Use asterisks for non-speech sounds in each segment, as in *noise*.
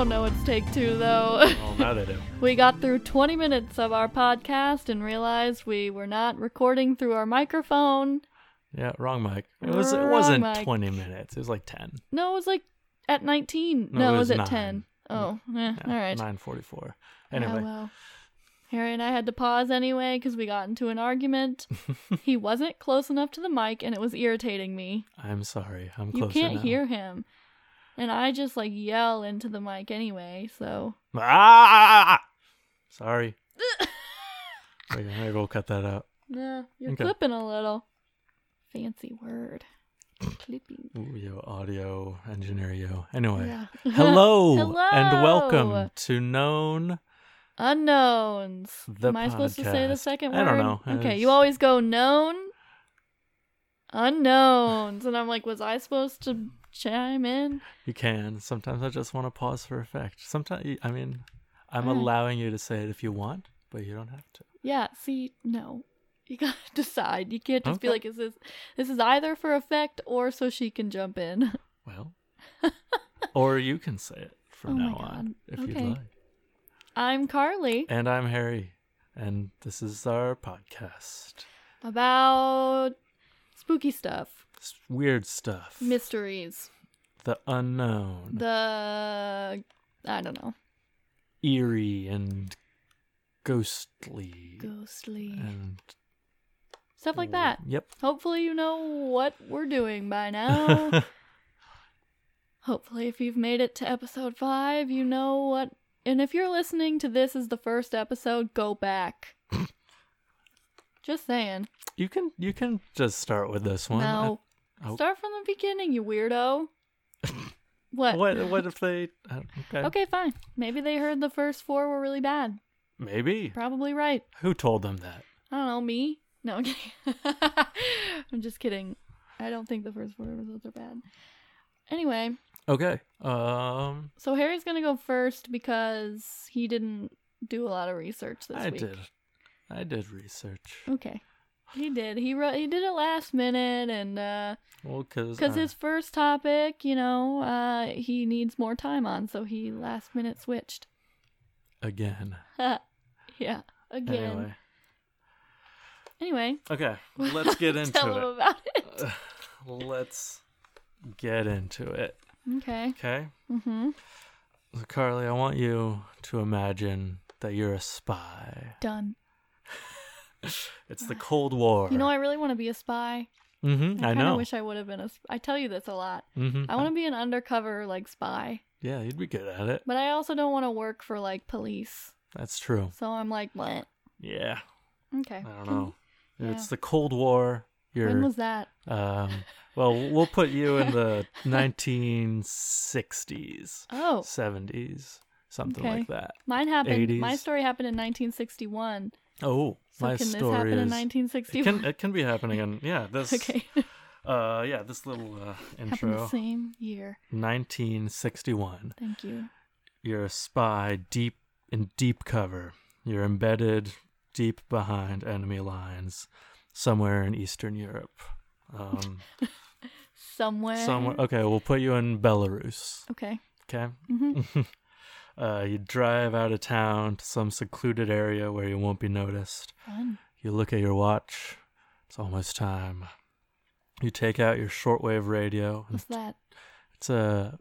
don't know it's take two though. Well, *laughs* now they do. we got through 20 minutes of our podcast and realized we were not recording through our microphone. Yeah, wrong mic. It was. It wasn't mic. 20 minutes. It was like 10. No, it was like at 19. No, No, it it was, was at 10. Oh, eh, Yeah, all right. 9:44. Yeah, Anyway, well. Harry and I had to pause anyway because we got into an argument. *laughs* he wasn't close enough to the mic and it was irritating me. I'm sorry. I'm You can't now. hear him. And I just like yell into the mic anyway, so. Ah! Sorry. *laughs* Wait, maybe we'll cut that out. Yeah, you're Okay. clipping a little. Fancy word. Clipping. Ooh, yo, audio engineer, yo. Anyway, Yeah. *laughs* hello, Hello. and welcome to Known. Unknowns. The Am I supposed to say the podcast. second I word? don't know. Okay, It's- you always go known, unknowns, and I'm like, was I supposed to chime in? You can. Sometimes I just want to pause for effect. Sometimes, I mean, I'm Alright. allowing you to say it if you want, but you don't have to. Yeah. See, no, you gotta *laughs* decide. You can't just be Okay. like, is this this is either for effect or so she can jump in. *laughs* Well, or you can say it from Oh now on if you'd like. I'm Carly. And I'm Harry, and this is our podcast. About spooky stuff, weird stuff. mysteries, the unknown. the I don't know, eerie and ghostly. ghostly and stuff like that. Yep. Hopefully, you know what we're doing by *laughs* now. Hopefully, if you've made it to episode five, you know what. And if you're listening to this as the first episode, go back. *laughs* Just saying. you can you can just start with this one. No. Oh. Start from the beginning, you weirdo. *laughs* What? what what if they uh, okay. Okay, fine. Maybe they heard the first four were really bad. Maybe. Probably right. Who told them that? I don't know, me? No, okay. *laughs* I'm just kidding. I don't think the first four episodes are bad. Anyway, Okay. Um so Harry's gonna go first because he didn't do a lot of research this I week. I did. I did research. Okay. He did. He wrote. He did it last minute, and uh, Well, cuz because his first topic, you know, uh, he needs more time on, so he last minute switched. again. *laughs* yeah. Again. Anyway. Anyway. Okay. *laughs* Let's get into Tell him about it. *laughs* Let's get into it. Okay. Okay? Mm-hmm. So Carly, I want you to imagine that you're a spy. Done. *laughs* It's the Cold War. You know, I really want to be a spy. Mm-hmm. I, I know. wish I would have been a. Sp- I tell you this a lot. mm-hmm. I want to be an undercover like spy, Yeah, you'd be good at it. but I also don't want to work for like police. That's true. So I'm like, what? Yeah. Okay. I don't know. *laughs* Yeah. It's the Cold War. You're When was that? um well, we'll put you in the *laughs* 1960s, Oh, 70s, something Okay. like that. mine happened. My story happened in 1961. Oh, So my can this happen in is it 1961? can it can be happening in yeah, *laughs* this okay. uh yeah, this little uh happened the intro. same year. 1961. Thank you. You're a spy deep in deep cover. You're embedded deep behind enemy lines somewhere in Eastern Europe. Um, *laughs* Somewhere. somewhere. Okay, we'll put you in Belarus. Okay. Okay. hmm *laughs* uh, you drive out of town to some secluded area where you won't be noticed. Fun. You look at your watch. It's almost time. You take out your shortwave radio. What's that? It's a.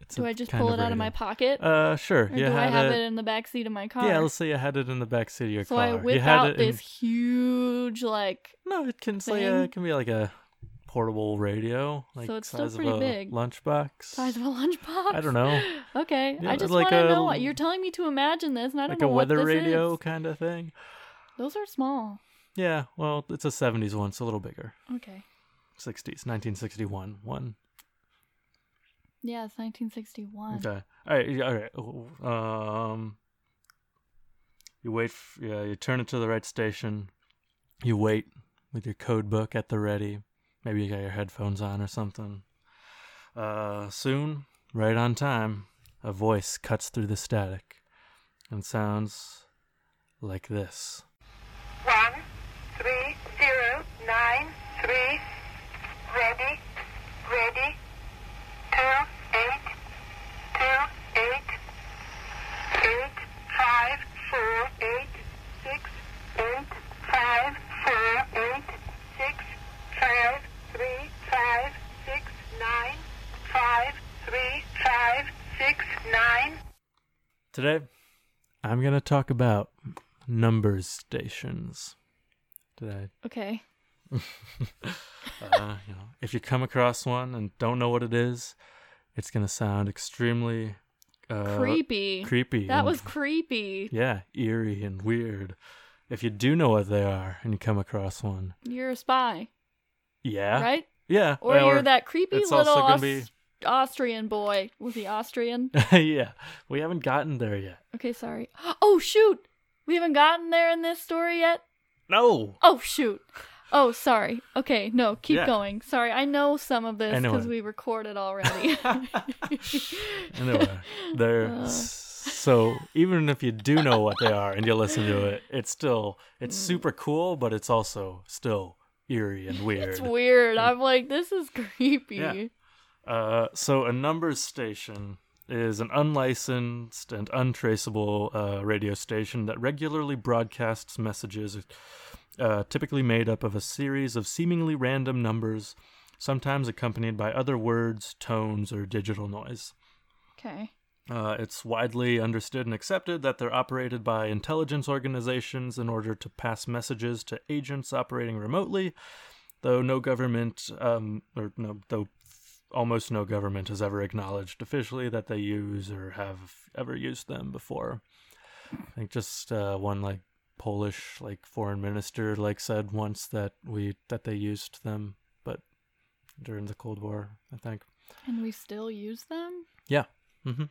It's Do a I just pull it out of my pocket? Uh, sure. or you do I have it. it in the back seat of my car? Yeah, let's say you had it in the back seat of your so car. I you whip had out it in- this huge, like, No, it can say uh, it can be like a portable radio, like So it's still size pretty of a big. lunchbox. size of a lunchbox. I don't know, *laughs* Okay, Yeah, I just like want to know. You're telling me to imagine this, and I don't know. like know a what weather this radio is. kind of thing. Those are small. Yeah, well, it's a '70s one, it's a little bigger. Okay. '60s, 1961 one. Yeah, it's 1961. Okay, All right. All right. Um, you wait. F- yeah, you turn it to the right station. You wait with your code book at the ready. Maybe you got your headphones on or something. Uh, soon, right on time, a voice cuts through the static and sounds like this. One, three, zero, nine, three, ready, ready, two, Today, I'm gonna talk about numbers stations. Today, Okay. *laughs* uh, you know, if you come across one and don't know what it is, it's gonna sound extremely uh, creepy. creepy. That and- was creepy. yeah, eerie and weird. If you do know what they are and you come across one, You're a spy, yeah, right? yeah, Or you're that creepy it's little also gonna be- Austrian boy. Was he Austrian? *laughs* yeah, we haven't gotten there yet. Okay, sorry. *gasps* Oh shoot! We haven't gotten there in this story yet. No, Oh shoot! Oh, sorry. Okay, no, keep Yeah. going. Sorry, I know some of this because we recorded already. *laughs* anyway, they're *laughs* Uh. so even if you do know what they are and you listen to it, it's still it's Mm. super cool, but it's also still eerie and weird. it's weird. I'm like, this is creepy. Yeah. Uh, so a numbers station is an unlicensed and untraceable uh, radio station that regularly broadcasts messages, uh, typically made up of a series of seemingly random numbers, sometimes accompanied by other words, tones, or digital noise. Okay. Uh, it's widely understood and accepted that they're operated by intelligence organizations in order to pass messages to agents operating remotely, though no government, um, or no, though almost no government has ever acknowledged officially that they use or have ever used them before. I think just uh, one like Polish like foreign minister like said once that we that they used them, but during the Cold War, I think. And we still use them? Yeah. hmm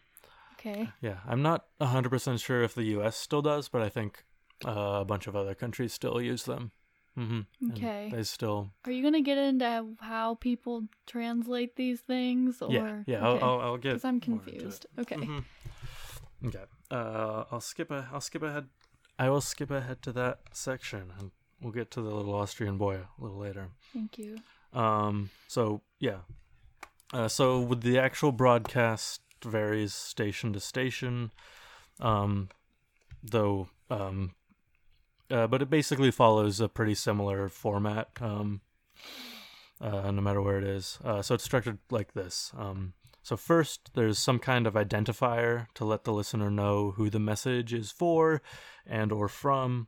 Okay. Yeah, I'm not 100% sure if the US still does, but I think uh, a bunch of other countries still use them. Hmm Okay. They still. Are you gonna get into how people translate these things, or Yeah, yeah. Okay. I'll, I'll, I'll get. Because I'm more into it. confused. Okay. Mhm. Okay. Uh, I'll skip. A, I'll skip ahead. I will skip ahead to that section, and we'll get to the little Austrian boy a little later. Thank you. Um. So yeah. Uh, so with the actual broadcast varies station to station, um, though. Um, uh, but it basically follows a pretty similar format. Um, uh, no matter where it is. Uh, so it's structured like this. Um, so first, there's some kind of identifier to let the listener know who the message is for, and or from.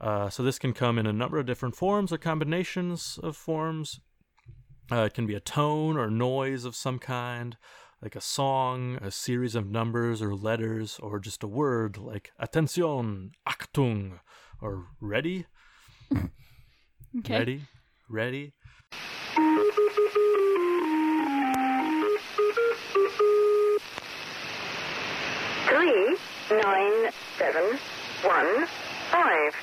Uh, so this can come in a number of different forms or combinations of forms. Uh, it can be a tone or noise of some kind, like a song, a series of numbers or letters, or just a word like attention, Achtung, or ready, Okay. ready, ready. Three, nine, seven, one, five.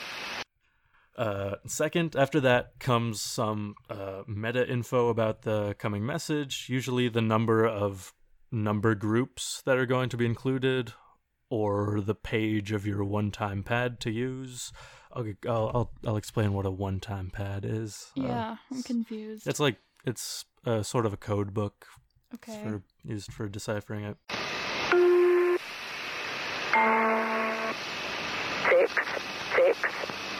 Uh, second, after that comes some uh, meta info about the coming message, usually the number of number groups that are going to be included, or the page of your one-time pad to use. I'll I'll I'll, I'll explain what a one-time pad is. Uh, Yeah, I'm confused. it's like it's uh, sort of a code book okay. for used for deciphering it. Six, six,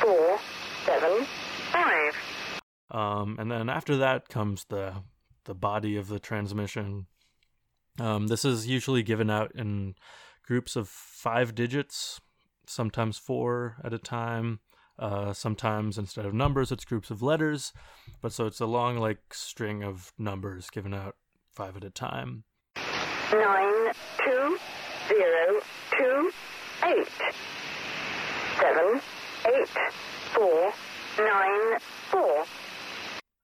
four, seven, five. Um, and then after that comes the the body of the transmission. Um, this is usually given out in groups of five digits, sometimes four at a time. Uh, sometimes instead of numbers, it's groups of letters. But so it's a long like string of numbers given out five at a time. Nine, two, zero, two, eight. Seven, eight, four, nine, four.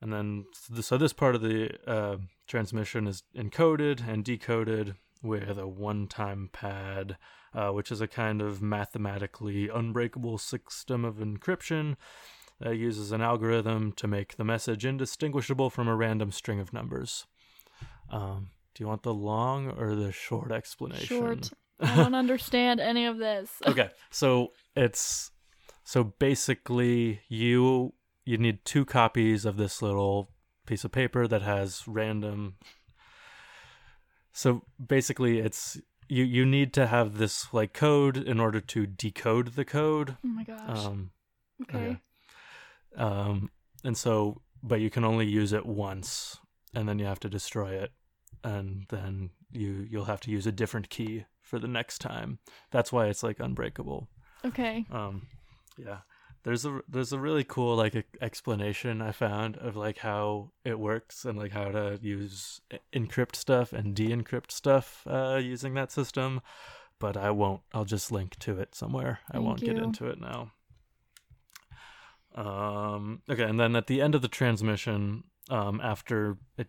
And then, so this part of the uh, transmission is encoded and decoded with a one time pad, uh, which is a kind of mathematically unbreakable system of encryption that uses an algorithm to make the message indistinguishable from a random string of numbers. Um, do you want the long or the short explanation? Short. I don't understand any of this. *laughs* okay so it's so basically you you need two copies of this little piece of paper that has random so basically it's you you need to have this like code in order to decode the code Oh my gosh. um okay. um and so but you can only use it once and then you have to destroy it and then you you'll have to use a different key for the next time. That's why it's like unbreakable. Okay. Um, yeah. There's a there's a really cool like e- explanation I found of like how it works and like how to use encrypt stuff and de-encrypt stuff uh, using that system, but I won't. I'll just link to it somewhere. I won't get into it now. Um, okay, and then at the end of the transmission, um, after it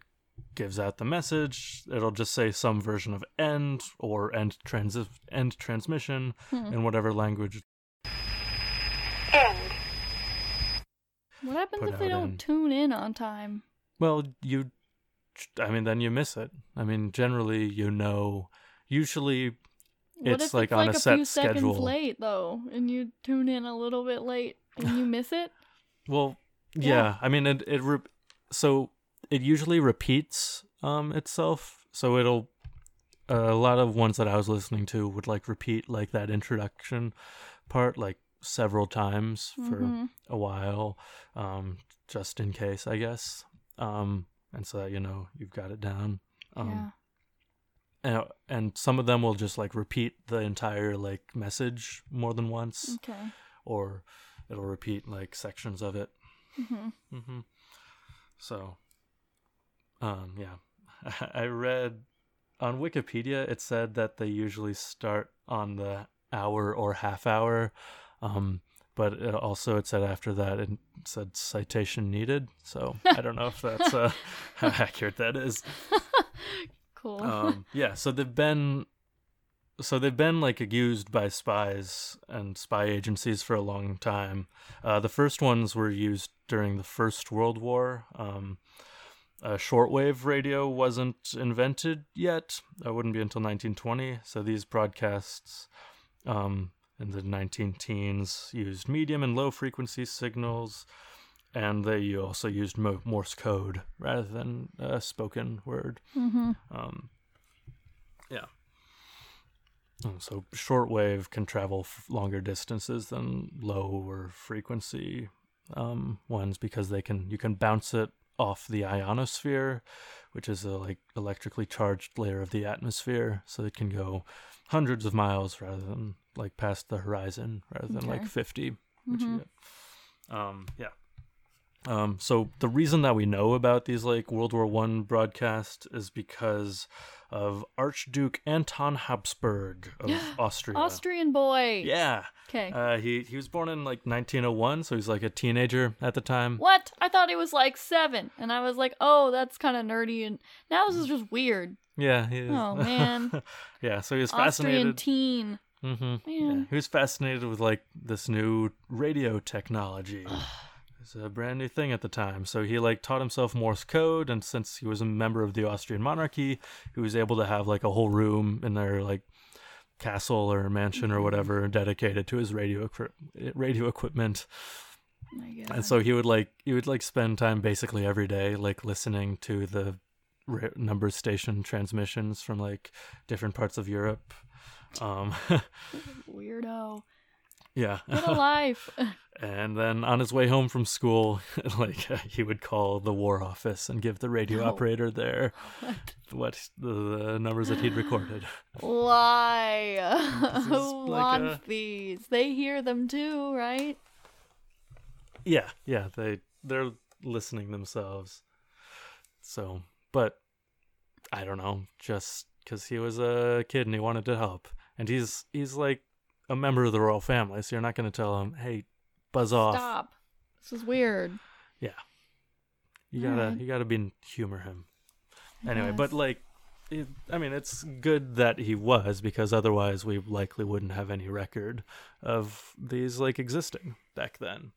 gives out the message, it'll just say some version of end or end transi- end transmission Hmm. in whatever language End. What happens if they don't tune in on time? Well, you, I mean, then you miss it. I mean, generally, you know, usually, What It's if like it's on like a a, set few seconds late though, and you tune in a little bit late and you miss it? *sighs* well, yeah. Yeah. I mean, it it re- so it usually repeats um itself. So it'll uh, a lot of ones that I was listening to would like repeat like that introduction part like several times for Mhm. a while, um, just in case, I guess. Um, and so that you know you've got it down. Um, yeah. and, and some of them will just like repeat the entire like message more than once Okay. or it'll repeat like sections of it hmm hmm so um yeah *laughs* i read on wikipedia it said that they usually start on the hour or half hour um but it also it said after that it said citation needed so i don't know if that's uh, *laughs* how accurate that is *laughs* Cool. um, yeah, so they've been so they've been like used by spies and spy agencies for a long time. Uh, the first ones were used during the First World War. Um, uh, shortwave radio wasn't invented yet. It wouldn't be until 1920. So these broadcasts um, in the 19 teens used medium and low frequency signals, and they also used Mo- Morse code rather than uh, spoken word. hmm Um, yeah. So shortwave can travel f- longer distances than lower frequency um, ones because they can you can bounce it off the ionosphere, which is a like electrically charged layer of the atmosphere, so it can go hundreds of miles rather than like past the horizon rather than like 50 which Mhm. you get. Um, yeah. Um, so the reason that we know about these like World War One broadcasts is because of Archduke Anton Habsburg of *gasps* Austria. Austrian boy. Yeah. Okay. Uh, he he was born in like 1901, so he's like a teenager at the time. what? I thought he was like seven, and I was like, "Oh, that's kind of nerdy." And now this is just weird. Yeah. He is. Oh, *laughs* man. yeah. So he was Austrian fascinated. teen. hmm Yeah, Man. he was fascinated with like this new radio technology. It's a brand new thing at the time. So he like taught himself Morse code, and since he was a member of the Austrian monarchy, he was able to have like a whole room in their like castle or mansion or whatever dedicated to his radio radio equipment. And so he would like he would like spend time basically every day like listening to the number station transmissions from like different parts of Europe. Um, *laughs* weirdo. yeah. Get a *laughs* life. *laughs* And then on his way home from school, *laughs* like uh, he would call the war office and give the radio No. operator there What? *laughs* what the, the numbers that he'd recorded. Why? *laughs* Who like wants these? They hear them too, right? yeah, yeah, they they're listening themselves. So, but I don't know, just because he was a kid and he wanted to help, and he's he's like a member of the royal family, so you're not going to tell him, "Hey, buzz off." Stop. This is weird. Yeah. You gotta Alright. you gotta be in humor him. Anyway, Yes. but like, it, I mean, it's good that he was because otherwise we likely wouldn't have any record of these like existing back then.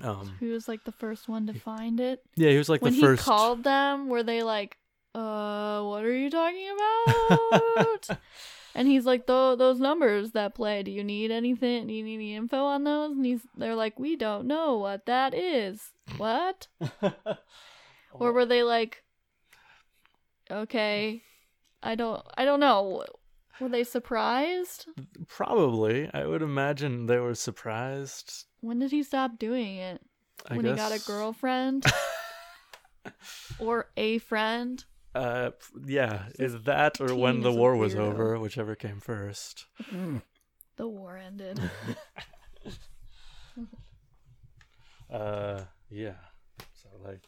Um, Who was like the first one to find it? yeah, he was like when the he called them, were they like, "Uh, what are you talking about?" *laughs* and he's like, "Tho- "Those numbers that play. Do you need anything? Do you need any info on those?" And he's, they're like, "We don't know what that is. What?" *laughs* or were they like, "Okay, I don't, I don't know." Were they surprised? Probably, I would imagine they were surprised. When did he stop doing it? I when he got a girlfriend *laughs* or a friend? Uh, yeah, is that or when the war was over, whichever came first. *laughs* The war ended. *laughs* *laughs* Uh, yeah. So like,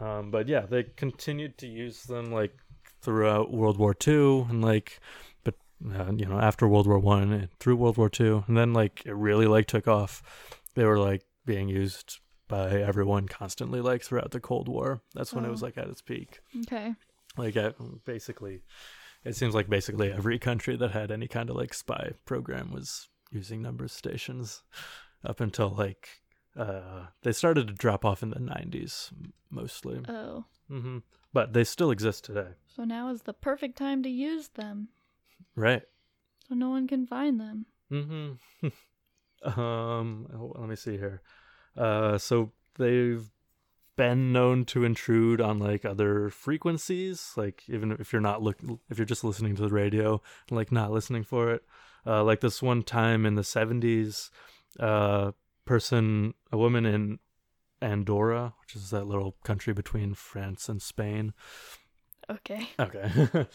um, but yeah, they continued to use them like throughout World War Two and like, but uh, you know after World War One and through World War Two, and then like it really like took off. They were like being used by everyone constantly like throughout the Cold War. That's when it was Oh. like at its peak. okay. Like at, basically, it seems like basically every country that had any kind of like spy program was using number stations *laughs* up until like uh they started to drop off in the 90s mostly Oh. Mm-hmm. but they still exist today So now is the perfect time to use them. right So no one can find them. Mm hmm *laughs* um oh, let me see here uh so they've been known to intrude on like other frequencies like even if you're not look if you're just listening to the radio and like not listening for it uh like this one time in the 70s uh person a woman in Andorra which is that little country between France and Spain Okay. Okay. *laughs*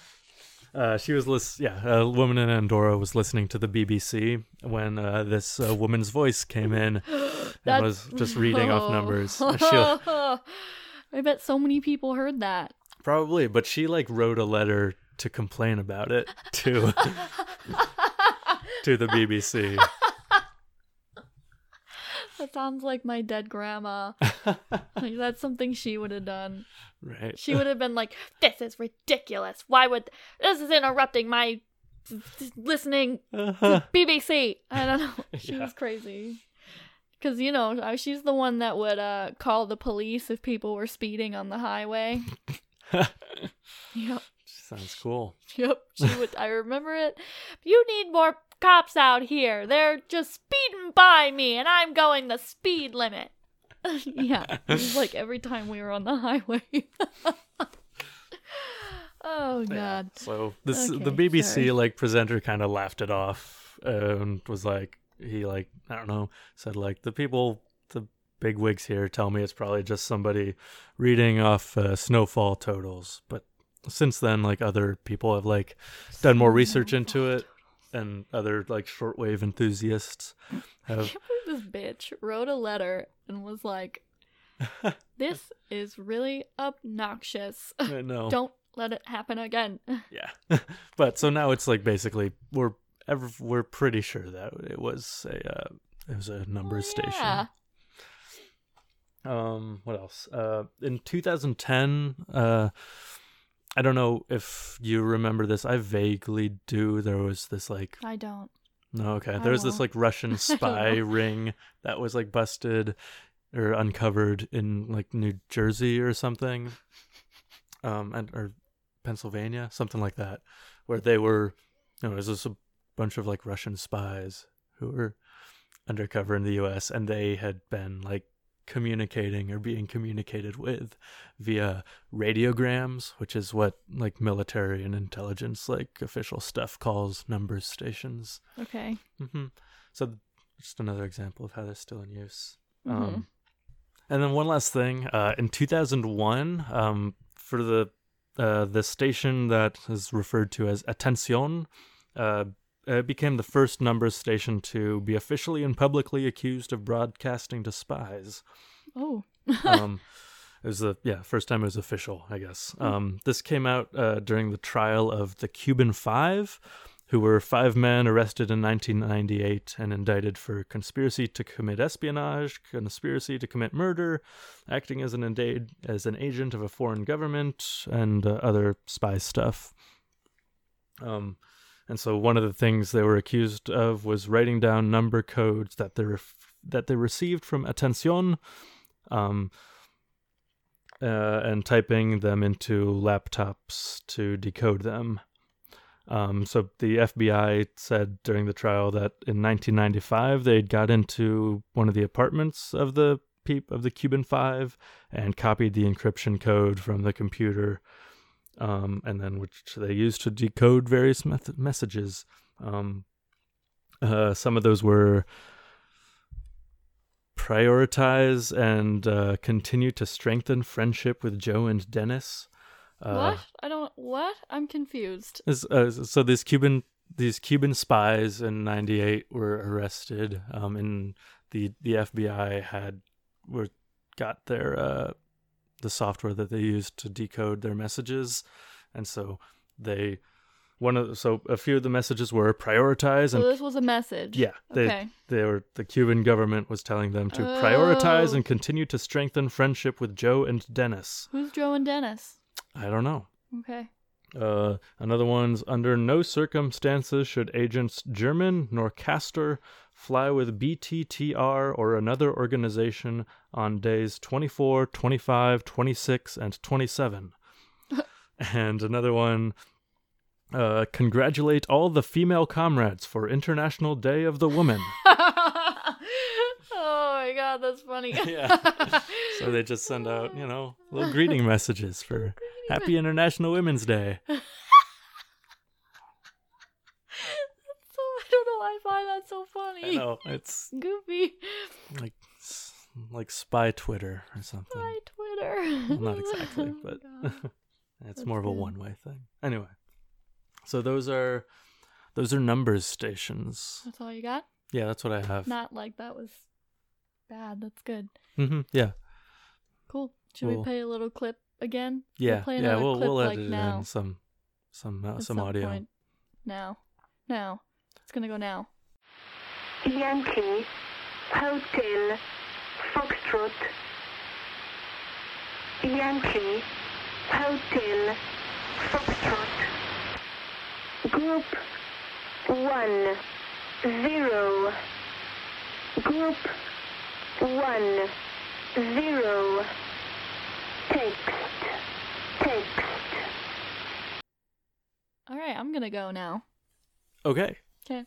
uh, she was lis- yeah, a woman in Andorra was listening to the BBC when uh, this uh, woman's voice came in *gasps* and was just reading off numbers. *laughs* And *laughs* I bet so many people heard that. probably, but she like wrote a letter to complain about it to *laughs* to the BBC. That sounds like my dead grandma. *laughs* like that's something she would have done. right. She would have been like, "This is ridiculous. Why would this is interrupting my listening Uh-huh. BBC?" I don't know. *laughs* She Yeah. was crazy. Cause you know she's the one that would uh, call the police if people were speeding on the highway. *laughs* Yep, Sounds cool. yep. She would. I remember it. You need more cops out here. They're just speeding by me, and I'm going the speed limit. *laughs* yeah, it was like every time we were on the highway. *laughs* oh Yeah. god. So this the BBC sorry. like presenter kind of laughed it off and was like he like I don't know said like the people the big wigs here tell me it's probably just somebody reading off uh, snowfall totals but since then like other people have like done more research into it and other like shortwave enthusiasts I have this bitch wrote a letter and was like, *laughs* "This is really obnoxious. I know *laughs* Don't let it happen again." *laughs* yeah but so now it's like basically we're ever we're pretty sure that it was a uh, it was a numbers station yeah. Um, what else? Uh, in 2010, uh, I don't know if you remember this. I vaguely do. There was this like I don't. no, okay. There was this like Russian *laughs* spy ring that was like busted or uncovered in like New Jersey or something, um, and or Pennsylvania, something like that, where they were. You know, it was just a bunch of like Russian spies who were undercover in the U.S. and they had been like communicating or being communicated with via radiograms, which is what like military and intelligence like official stuff calls numbers stations. Okay. Mm-hmm. So just another example of how they're still in use. Mhm. Um, and then one last thing, uh, in 2001, um, for the uh, the station that is referred to as Atención, uh, it became the first numbers station to be officially and publicly accused of broadcasting to spies. Oh. *laughs* Um, it was the yeah first time it was official, I guess. Um, this came out uh, during the trial of the Cuban Five, who were five men arrested in 1998 and indicted for conspiracy to commit espionage, conspiracy to commit murder, acting as an as an agent of a foreign government, and uh, other spy stuff. Um, and so one of the things they were accused of was writing down number codes that they ref- that they received from Atención, um, uh, and typing them into laptops to decode them. Um, so the FBI said during the trial that in 1995 they'd got into one of the apartments of the peep of the Cuban Five and copied the encryption code from the computer, um, and then which they used to decode various meth- messages. Um, uh, some of those were prioritize and uh, continue to strengthen friendship with Joe and Dennis. Uh, what? I don't. What? I'm confused. Is- uh, so these Cuban these Cuban spies in '98 were arrested, um, and the the FBI had were got their uh, the software that they used to decode their messages, and so they one of the, so a few of the messages were prioritize So and this was a message. yeah they Okay. they were the Cuban government was telling them to prioritize Oh. and continue to strengthen friendship with Joe and Dennis. Who's Joe and Dennis? I don't know. Okay. Uh, another one's under no circumstances should agents German nor Castor fly with BTTR or another organization on days 24, 25, 26, and 27. *laughs* and another one uh, congratulate all the female comrades for International Day of the Woman. *laughs* oh my god, that's funny. *laughs* yeah. So they just send out, you know, little greeting messages for Happy International Women's Day. So I don't know why I find that so funny. I know it's Goofy. like like spy Twitter or something. Spy Twitter. Well, not exactly, *laughs* Oh but *laughs* it's That's more of a one-way thing. Anyway, so those are those are numbers stations. that's all you got? Yeah, that's what I have. Not like that was bad. That's good. Mm-hmm. Yeah, Cool. Should We'll- we play a little clip again? We'll yeah, play yeah. We'll clip we'll like edit it now. in some some uh, some audio. point. Now. Now. It's gonna go now. Yankee, Hotel, Foxtrot. Yankee, Hotel, Foxtrot. Group 1, 0. Group 1, 0. Text, text. Alright, I'm gonna go now. Okay, Okay.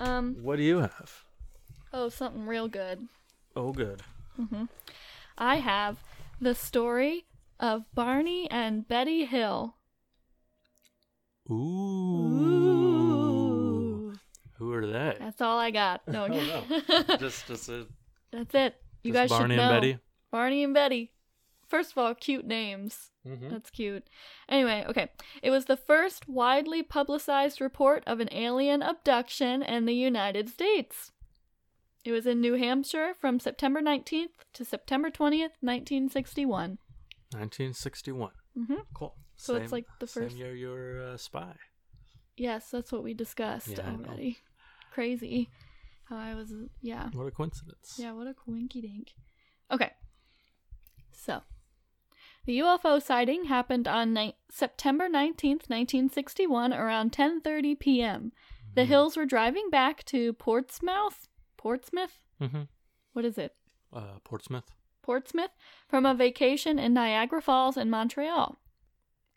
Um, what do you have? oh, something real good. Oh, good. Mhm. I have the story of Barney and Betty Hill. Ooh. Ooh. Who are they? That's all I got. No, *laughs* Oh, *laughs* just just a, that's it. You just guys Barney should know. Barney and Betty. Barney and Betty. First of all, cute names. Mm-hmm. That's cute. Anyway, okay. It was the first widely publicized report of an alien abduction in the United States. It was in New Hampshire from September 19th to September 20th, 1961. 1961. hmm Cool. So it's like the first. same year you were a spy. Yes, that's what we discussed Yeah, already. Crazy. How I was, yeah. What a coincidence. Yeah, what a coinky dink. Okay. So, the UFO sighting happened on ni- September 19th, 1961 around 10:30 p.m. The Mm-hmm. Hills were driving back to Portsmouth, Portsmouth? Mm-hmm. What is it? Uh, Portsmouth. Portsmouth from a vacation in Niagara Falls and Montreal.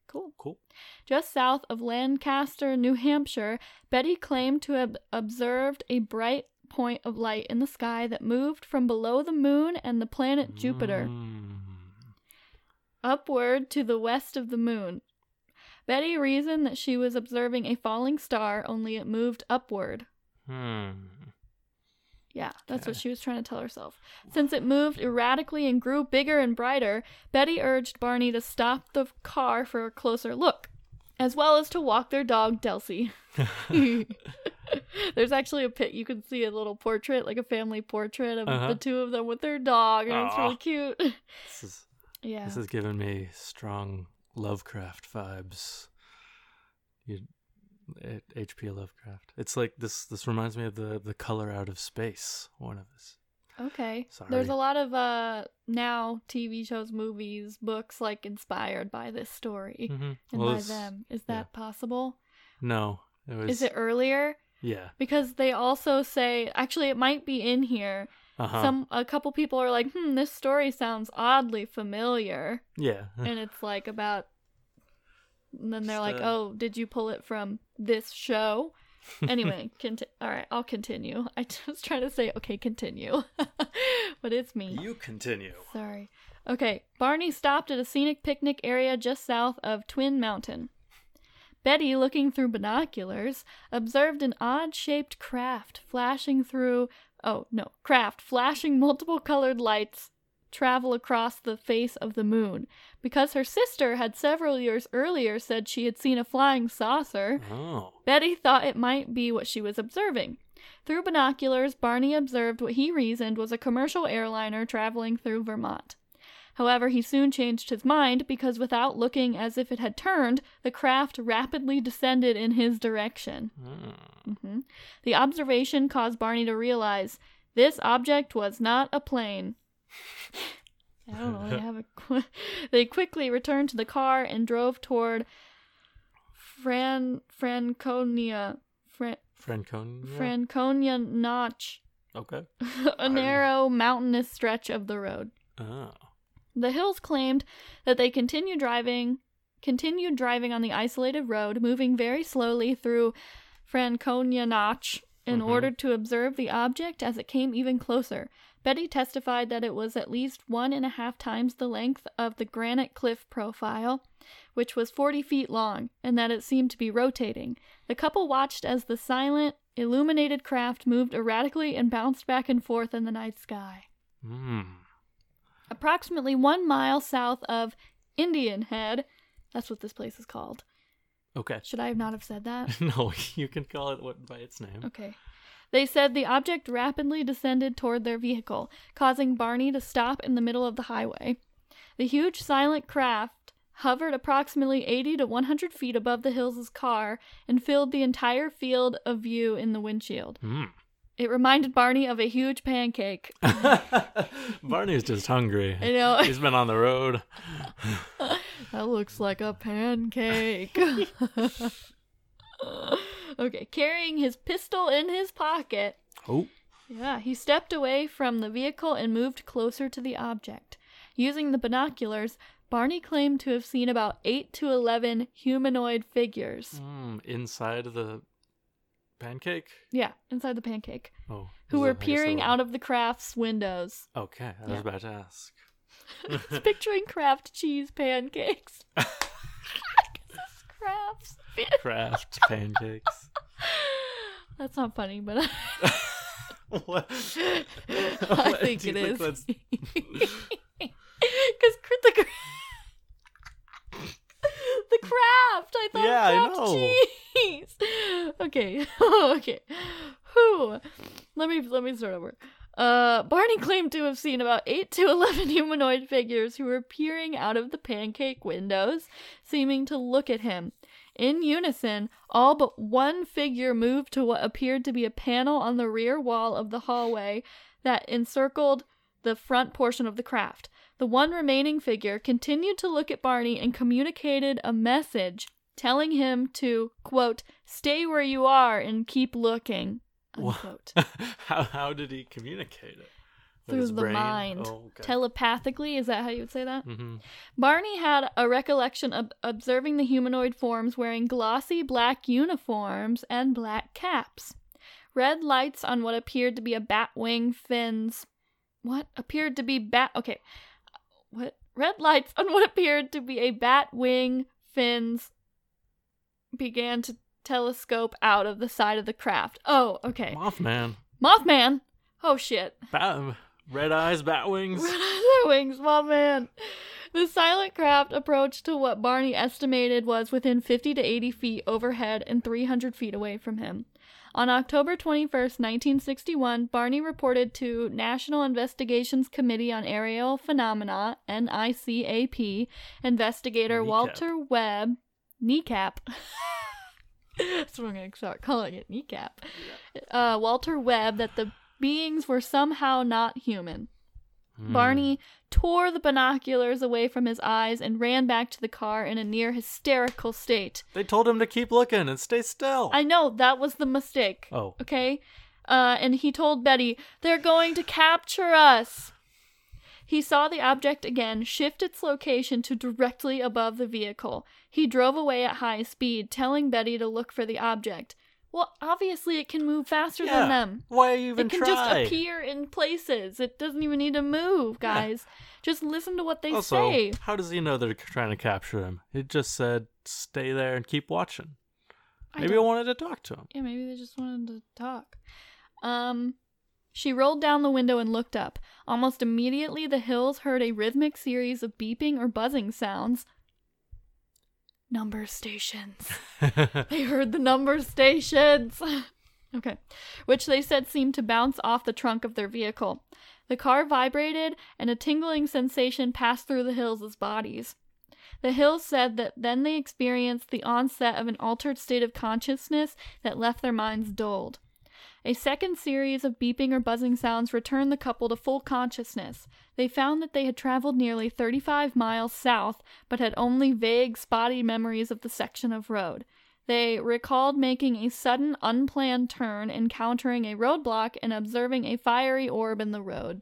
Cool. Cool. Just south of Lancaster, New Hampshire, Betty claimed to have observed a bright point of light in the sky that moved from below the moon and the planet Jupiter Mm. Upward to the west of the moon. Betty reasoned that she was observing a falling star, only it moved upward. Hmm. Yeah, that's what she was trying to tell herself. Since it moved erratically and grew bigger and brighter, Betty urged Barney to stop the car for a closer look, as well as to walk their dog, Delsey. *laughs* *laughs* There's actually a pit. You can see a little portrait, like a family portrait of Uh-huh. the two of them with their dog, and it's really cute. This is yeah. this has given me strong Lovecraft vibes. You, H.P. Lovecraft. It's like this. This reminds me of the the color out of space. One of his. Okay. Sorry. There's a lot of uh now TV shows, movies, books like inspired by this story Mm-hmm. and by them. Is that possible? No, it was. Is it earlier? Yeah. Because they also say actually it might be in here. Uh-huh. Some a couple people are like, "Hmm, this story sounds oddly familiar." yeah. *laughs* and it's like about and then they're Just, like, uh, "Oh, did you pull it from this show?" *laughs* Anyway, conti- all right, I'll continue. *laughs* I was trying to say, "Okay, continue." but it's me. you continue. Sorry. Okay, Barney stopped at a scenic picnic area just south of Twin Mountain. Betty, looking through binoculars, observed an odd shaped craft flashing through. Oh, no, craft flashing multiple colored lights travel across the face of the moon. Because her sister had several years earlier said she had seen a flying saucer, Oh. Betty thought it might be what she was observing. Through binoculars, Barney observed what he reasoned was a commercial airliner traveling through Vermont. However, he soon changed his mind because without looking as if it had turned, the craft rapidly descended in his direction. Hmm. hmm The observation caused Barney to realize this object was not a plane. I don't have a. Qu- *laughs* they quickly returned to the car and drove toward Fran Franconia. Fran- Franconia. Franconia Notch, okay. *laughs* a narrow mountainous stretch of the road. Oh. The Hills claimed that they continued driving continued driving on the isolated road, moving very slowly through Franconia Notch in Mhm. order to observe the object as it came even closer. Betty testified that it was at least one and a half times the length of the granite cliff profile, which was 40 feet long, and that it seemed to be rotating. The couple watched as the silent, illuminated craft moved erratically and bounced back and forth in the night sky. Hmm. Approximately one mile south of Indian Head, that's what this place is called. Okay. Should I not have said that? *laughs* no, you can call it what by its name. Okay. They said the object rapidly descended toward their vehicle, causing Barney to stop in the middle of the highway. The huge silent craft hovered approximately 80 to 100 feet above the Hills' car and filled the entire field of view in the windshield. Hmm. It reminded Barney of a huge pancake. *laughs* Barney's just hungry. I know. He's been on the road. *laughs* That looks like a pancake. *laughs* okay, carrying his pistol in his pocket, Oh. yeah, he stepped away from the vehicle and moved closer to the object. Using the binoculars, Barney claimed to have seen about 8 to 11 humanoid figures. Hmm. Inside of the pancake. Yeah, inside the pancake, Oh. who were peering out of the craft's windows. Okay, I was Yeah. about to ask. *laughs* It's picturing craft cheese pancakes. *laughs* Crafts. Craft *laughs* pancakes. That's not funny, but what? I think it is. Because the the craft. I thought Yeah, craft cheese. *laughs* Okay, *laughs* okay. Who? Let me let me start over. Uh, Barney claimed to have seen about 8 to *laughs* 11 humanoid figures who were peering out of the pancake windows, seeming to look at him. In unison, all but one figure moved to what appeared to be a panel on the rear wall of the hallway that encircled the front portion of the craft. The one remaining figure continued to look at Barney and communicated a message telling him to, quote, stay where you are and keep looking, unquote. *laughs* how how did he communicate it? Through the brain? mind. Oh, okay. Telepathically, is that how you would say that? hmm Barney had a recollection of observing the humanoid forms wearing glossy black uniforms and black caps. Red lights on what appeared to be a bat wing fins. What appeared to be bat. Okay. What? Red lights on what appeared to be a bat wing fins began to telescope out of the side of the craft. Oh, okay. Mothman. Mothman! Oh shit. Bat- red eyes, bat wings. Red Eyes Wings, Mothman. The silent craft approached to what Barney estimated was within 50 to 80 feet overhead and 300 feet away from him. On October 21st, 1961, Barney reported to National Investigations Committee on Aerial Phenomena, NICAP, investigator Kneecap. Walter Webb, kneecap. *laughs* That's what I'm going to start calling it, kneecap. Uh, Walter Webb, that the beings were somehow not human. Hmm. Barney tore the binoculars away from his eyes and ran back to the car in a near hysterical state. They told him to keep looking and stay still. I know that was the mistake. oh. Okay? Uh, and he told Betty, They're going to capture us. He saw the object again shift its location to directly above the vehicle. He drove away at high speed, telling Betty to look for the object. Well, obviously it can move faster Yeah. than them. Why even try? It can try? just appear in places. It doesn't even need to move, guys. Just listen to what they also, say. how does he know they're trying to capture him? It just said, "Stay there and keep watching." I Maybe I wanted to talk to him. Yeah, maybe they just wanted to talk. Um, She rolled down the window and looked up. Almost immediately, the hills heard a rhythmic series of beeping or buzzing sounds. Number stations. *laughs* *laughs* They heard the number stations. *laughs* okay. Which they said seemed to bounce off the trunk of their vehicle. The car vibrated, and a tingling sensation passed through the Hills' bodies. The Hills said that then they experienced the onset of an altered state of consciousness that left their minds dulled. A second series of beeping or buzzing sounds returned the couple to full consciousness. They found that they had traveled nearly 35 miles south, but had only vague, spotty memories of the section of road. They recalled making a sudden, unplanned turn, encountering a roadblock, and observing a fiery orb in the road.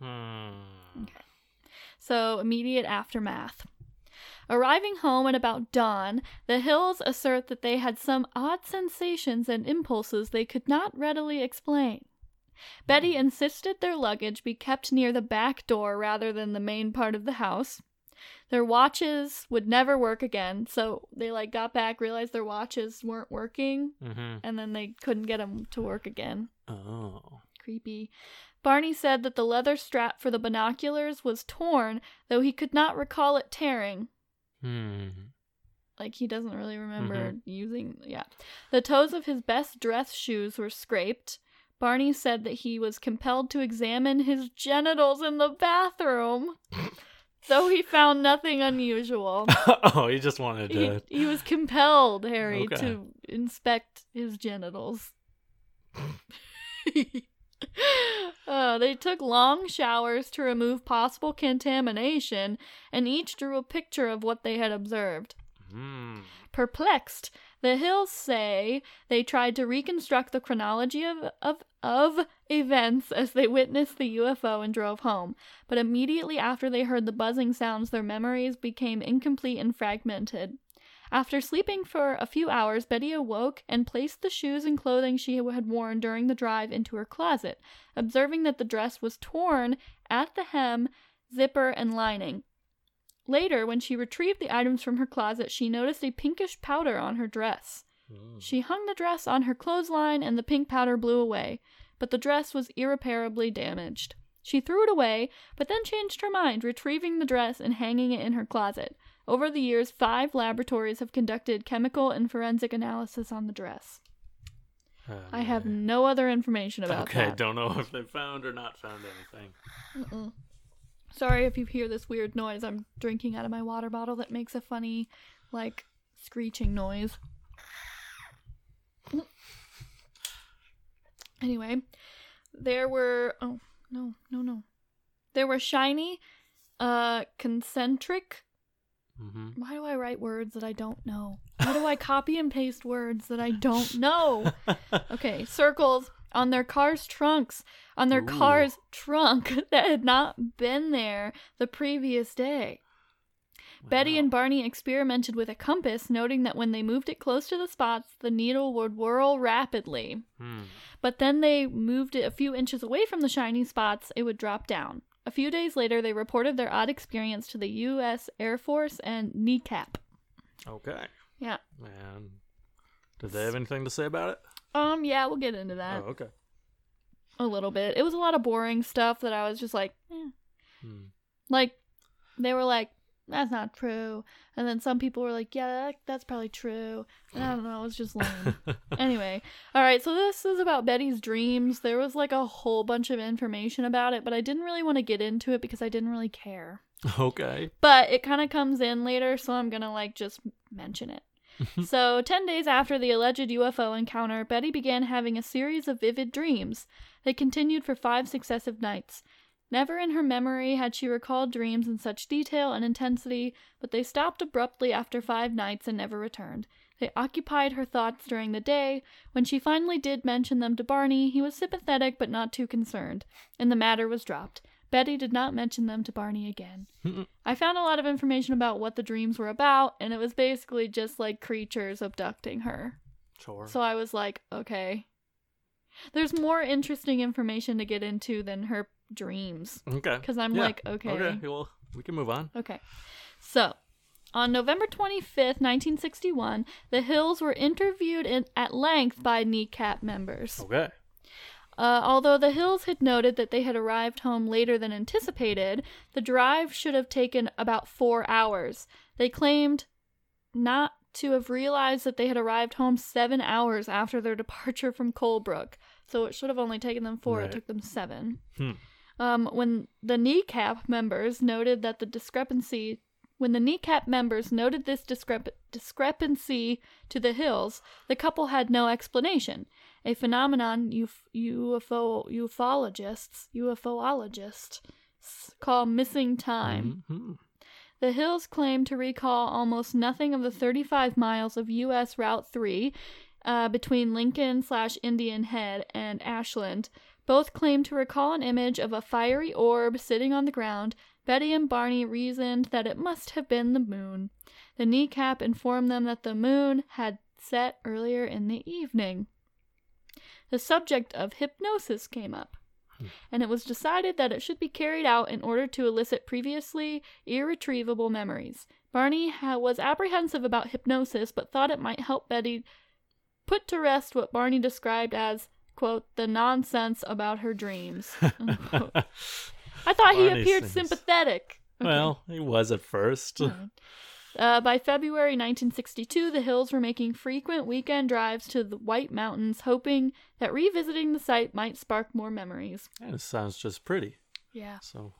Hmm. So, immediate aftermath. Arriving home at about dawn, the Hills assert that they had some odd sensations and impulses they could not readily explain. Betty insisted their luggage be kept near the back door rather than the main part of the house. Their watches would never work again, so they like got back, realized their watches weren't working, Mm-hmm. and then they couldn't get them to work again. Oh. Creepy. Barney said that the leather strap for the binoculars was torn, though he could not recall it tearing. Hmm. Like he doesn't really remember using. Yeah. The toes of his best dress shoes were scraped. Barney said that he was compelled to examine his genitals in the bathroom, though he found nothing unusual. *laughs* oh, he just wanted He, to. he was compelled, Harry, Okay. to inspect his genitals. *laughs* *laughs* Uh, they took long showers to remove possible contamination, and each drew a picture of what they had observed. Hmm. Perplexed, the Hills say they tried to reconstruct the chronology of, of, of events as they witnessed the UFO and drove home, but immediately after they heard the buzzing sounds, their memories became incomplete and fragmented. After sleeping for a few hours, Betty awoke and placed the shoes and clothing she had worn during the drive into her closet, observing that the dress was torn at the hem, zipper, and lining. Later, when she retrieved the items from her closet, she noticed a pinkish powder on her dress. Hmm. She hung the dress on her clothesline and the pink powder blew away, but the dress was irreparably damaged. She threw it away, but then changed her mind, retrieving the dress and hanging it in her closet. Over the years, five laboratories have conducted chemical and forensic analysis on the dress. Oh, I have no other information about Okay, that. Okay, don't know if they found or not found anything. Mm-mm. Sorry if you hear this weird noise. I'm drinking out of my water bottle that makes a funny, like, screeching noise. Anyway, there were. Oh, no, no, no. There were shiny, uh, concentric. Mm-hmm. Why do I write words that I don't know? Why do I copy and paste words that I don't know? *laughs* Okay, circles on their car's trunks, on their Ooh. car's trunk *laughs* that had not been there the previous day. Betty and Barney experimented with a compass, noting that when they moved it close to the spots, the needle would whirl rapidly. Hmm. But then they moved it a few inches away from the shiny spots, it would drop down. A few days later, they reported their odd experience to the U.S. Air Force and NICAP. Okay. Yeah. And did they have anything to say about it? Um, yeah, we'll get into that oh, okay. a little bit. It was a lot of boring stuff that I was just like, eh. Hmm. Like, they were like, that's not true. And then some people were like, yeah, that, that's probably true. And I don't know, it was just lame. *laughs* anyway, all right, so this is about Betty's dreams. There was like a whole bunch of information about it, but I didn't really want to get into it because I didn't really care. okay. But it kind of comes in later, so I'm gonna like just mention it. *laughs* so, 10 days after the alleged UFO encounter, Betty began having a series of vivid dreams. They continued for five successive nights. Never in her memory had she recalled dreams in such detail and intensity, but they stopped abruptly after five nights and never returned. They occupied her thoughts during the day. When she finally did mention them to Barney, he was sympathetic but not too concerned, and the matter was dropped. Betty did not mention them to Barney again. I found a lot of information about what the dreams were about, and it was basically just like creatures abducting her. Sure. So I was like, okay. There's more interesting information to get into than her dreams. okay. Because I'm Yeah. like, okay. Okay. Well, we can move on. Okay. So, on November 25th, 1961, the Hills were interviewed in, at length by NICAP members. Okay. Uh, although the Hills had noted that they had arrived home later than anticipated, the drive should have taken about four hours. They claimed not to have realized that they had arrived home seven hours after their *laughs* departure from Colebrook. So it should have only taken them four, Right. it took them seven. Hmm. Um, when the NICAP members noted that the discrepancy, when the NICAP members noted this discrep- discrepancy to the hills, the couple had no explanation. A phenomenon uf- UFO ufologists UFOologists call missing time. Mhm. The Hills claim to recall almost nothing of the 35 miles of U.S. Route 3 uh, between Lincoln slash Indian Head and Ashland. Both claim to recall an image of a fiery orb sitting on the ground. Betty and Barney reasoned that it must have been the moon. The NICAP informed them that the moon had set earlier in the evening. The subject of hypnosis came up and it was decided that it should be carried out in order to elicit previously irretrievable memories. Barney ha- was apprehensive about hypnosis, but thought it might help Betty put to rest what Barney described as, quote, the nonsense about her dreams. *laughs* I thought he appeared sings. sympathetic. Okay. Well, he was at first. Alright. Uh, by February 1962, the Hills were making frequent weekend drives to the White Mountains, hoping that revisiting the site might spark more memories. And it sounds just pretty. Yeah. So,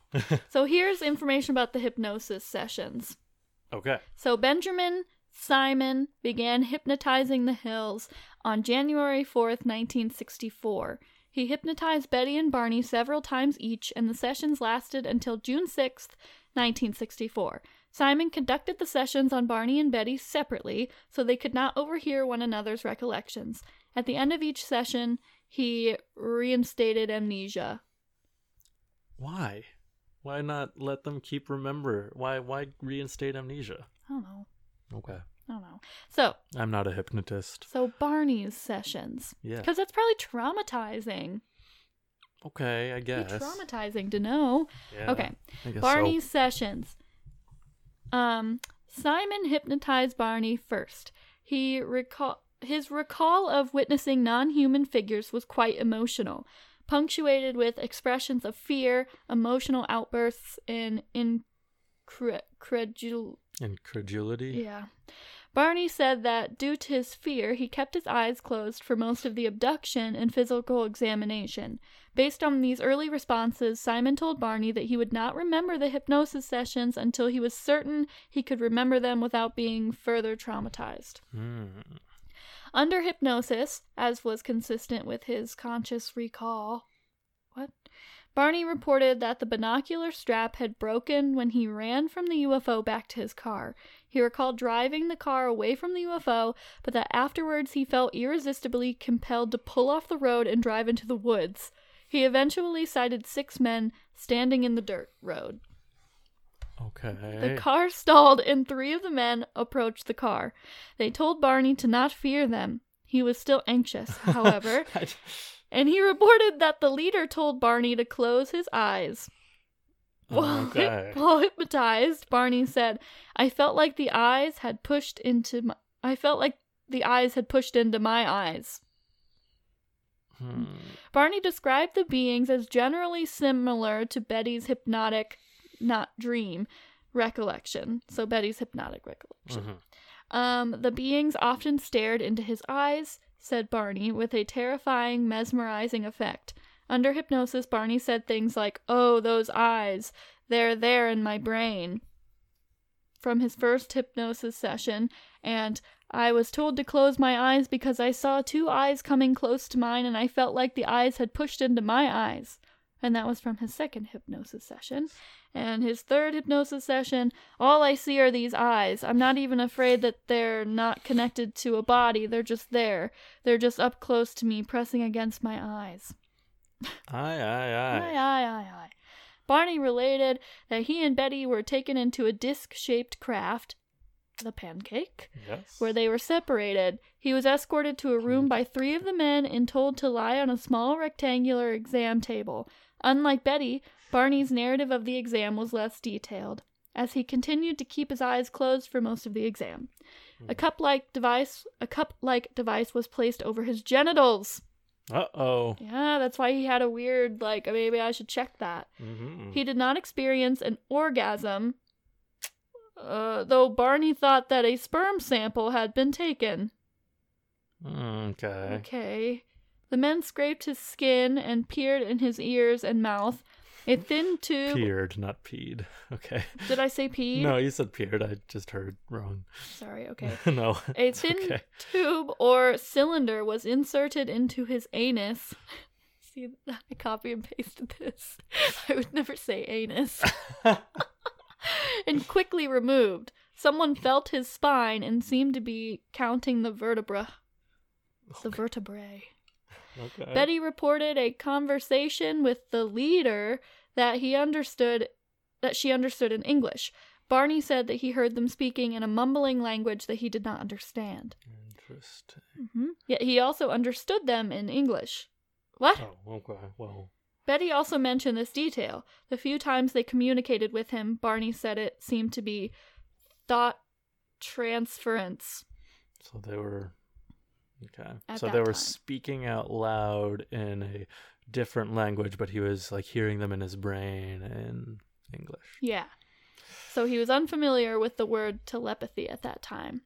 So here's information about the hypnosis sessions. *laughs* okay. So Benjamin Simon began hypnotizing the Hills on January 4th, 1964. He hypnotized Betty and Barney several times each, and the sessions lasted until June 6th, 1964. Simon conducted the sessions on Barney and Betty separately so they could not overhear one another's recollections. At the end of each session, he reinstated amnesia. Why? Why not let them keep remember? Why why reinstate amnesia? I don't know. Okay. I don't know. So, I'm not a hypnotist. so Barney's sessions. Yeah. Because that's probably traumatizing. Okay, I guess. traumatizing to know. Yeah, Okay. Barney's sessions. Um, Simon hypnotized Barney first. He recall his recall of witnessing non-human figures was quite emotional, punctuated with expressions of fear, emotional outbursts, and incredul. Incredulity. Yeah. Barney said that due to his fear, he kept his eyes closed for most of the abduction and physical examination. Based on these early responses, Simon told Barney that he would not remember the hypnosis sessions until he was certain he could remember them without being further traumatized. Hmm. Under hypnosis, as was consistent with his conscious recall? Barney reported that the binocular strap had broken when he ran from the UFO back to his car. He recalled driving the car away from the UFO, but that afterwards he felt irresistibly compelled to pull off the road and drive into the woods. He eventually sighted six men standing in the dirt road. Okay. The car stalled and three of the men approached the car. They told Barney to not fear them. He was still anxious, *laughs* however, and he reported that the leader told Barney to close his eyes. While, okay. while hypnotized, Barney said, "I felt like the eyes had pushed into my. I felt like the eyes had pushed into my eyes." Hmm. Barney described the beings as generally similar to Betty's hypnotic, not dream, recollection. So Betty's hypnotic recollection. Mhm. Um, the beings often stared into his eyes, said Barney, with a terrifying, mesmerizing effect. Under hypnosis, Barney said things like, Oh, those eyes, they're there in my brain. From his first hypnosis session, and I was told to close my eyes because I saw two eyes coming close to mine and I felt like the eyes had pushed into my eyes. And that was from his second hypnosis session. And his third hypnosis session, all I see are these eyes. I'm not even afraid that they're not connected to a body, they're just there. They're just up close to me, pressing against my eyes. Aye, aye, *laughs* Aye, aye. aye, aye, aye. Barney related that he and Betty were taken into a disc shaped craft, the pancake, Yes. where they were separated. He was escorted to a room by three of the men and told to lie on a small rectangular exam table. Unlike Betty, Barney's narrative of the exam was less detailed, as he continued to keep his eyes closed for most of the exam. A cup-like device, a cup-like device was placed over his genitals. Uh oh. Yeah, that's why he had a weird, like, maybe I should check that. Mm-hmm. He did not experience an orgasm, uh, though Barney thought that a sperm sample had been taken. Okay. Okay. The men scraped his skin and peered in his ears and mouth. A thin tube. Peered, not peed. *laughs* Okay. Did I say peed? No, you said peered. I just heard wrong. Sorry, okay. *laughs* no. A thin okay. tube or cylinder was inserted into his anus. *laughs* See, I copy and pasted this. I would never say anus. and quickly removed. Someone felt his spine and seemed to be counting the vertebra. The vertebrae. Okay. Betty reported a conversation with the leader that he understood that she understood in English. Barney said that he heard them speaking in a mumbling language that he did not understand. Interesting. hmm Yet he also understood them in English. What? Oh, okay. Well, Betty also mentioned this detail. The few times they communicated with him, Barney said it seemed to be thought transference. so they were. Okay. At so they were time. speaking out loud in a different language, but he was like hearing them in his brain in English. Yeah. So he was unfamiliar with the word telepathy at that time.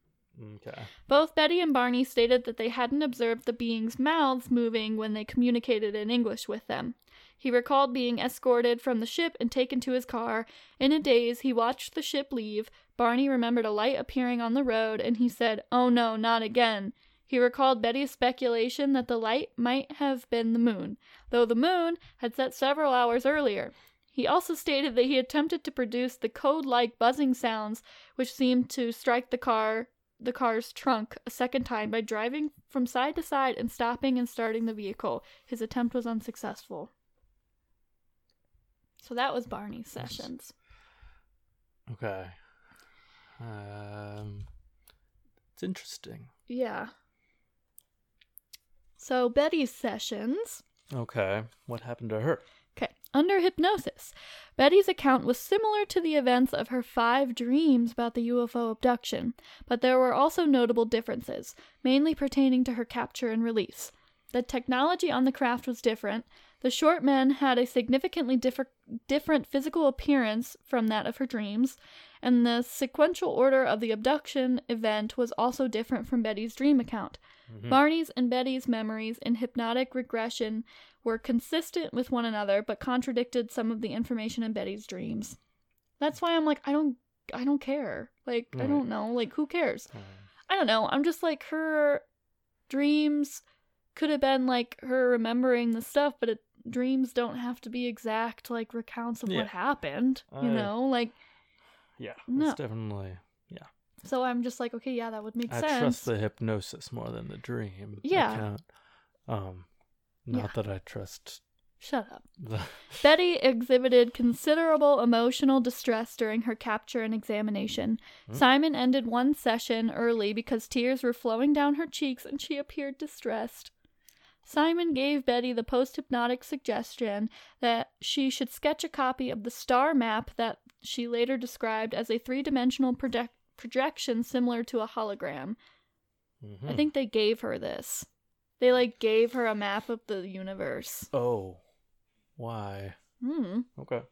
Okay. Both Betty and Barney stated that they hadn't observed the beings' mouths moving when they communicated in English with them. He recalled being escorted from the ship and taken to his car. In a daze, he watched the ship leave. Barney remembered a light appearing on the road, and he said, Oh no, not again. He recalled Betty's speculation that the light might have been the moon, though the moon had set several hours earlier. He also stated that he attempted to produce the code-like buzzing sounds which seemed to strike the car the car's trunk a second time by driving from side to side and stopping and starting the vehicle. His attempt was unsuccessful. So that was Barney's sessions. Okay. Um, it's interesting. Yeah. So Betty's sessions. Okay. What happened to her? Okay. Under hypnosis, Betty's account was similar to the events of her five dreams about the UFO abduction, but there were also notable differences, mainly pertaining to her capture and release. The technology on the craft was different. The short men had a significantly differ- different physical appearance from that of her dreams, and the sequential order of the abduction event was also different from Betty's dream account. Mm-hmm. Barney's and Betty's memories in hypnotic regression were consistent with one another but contradicted some of the information in Betty's dreams. That's why I'm like I don't I don't care. Like I don't know. Like who cares? I don't know. I'm just like her dreams could have been like her remembering the stuff, but it, dreams don't have to be exact like recounts of Yeah. what happened, you I- know? Like yeah. No. It's definitely. So I'm just like okay, yeah, that would make I sense. I trust the hypnosis more than the dream. Yeah. account. Um, not Yeah. that I trust Shut up. *laughs* Betty exhibited considerable emotional distress during her capture and examination. Hmm. Simon ended one session early because tears were flowing down her cheeks and she appeared distressed. Simon gave Betty the post hypnotic suggestion that she should sketch a copy of the star map that she later described as a three dimensional project- projection similar to a hologram. I Mhm. think they gave her this. They like gave her a map of the universe. Oh, why? Hmm. Okay.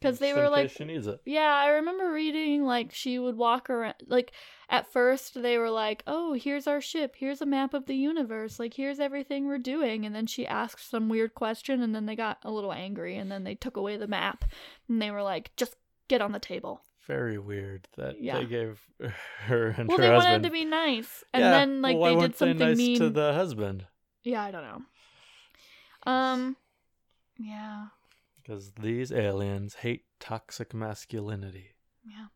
Because they were like, she needs it. Yeah, I remember reading like she would walk around like at first they were like, "Oh, here's our ship. Here's a map of the universe. Like here's everything we're doing." And then she asked some weird question and then they got a little angry and then they took away the map and they were like, "Just get on the table." Very weird that Yeah. they gave *laughs* her and well, her they wanted to be nice. And Yeah, then like well, they did something nice mean. to the husband Yeah, I don't know. Um yeah. because these aliens hate toxic masculinity. Yeah.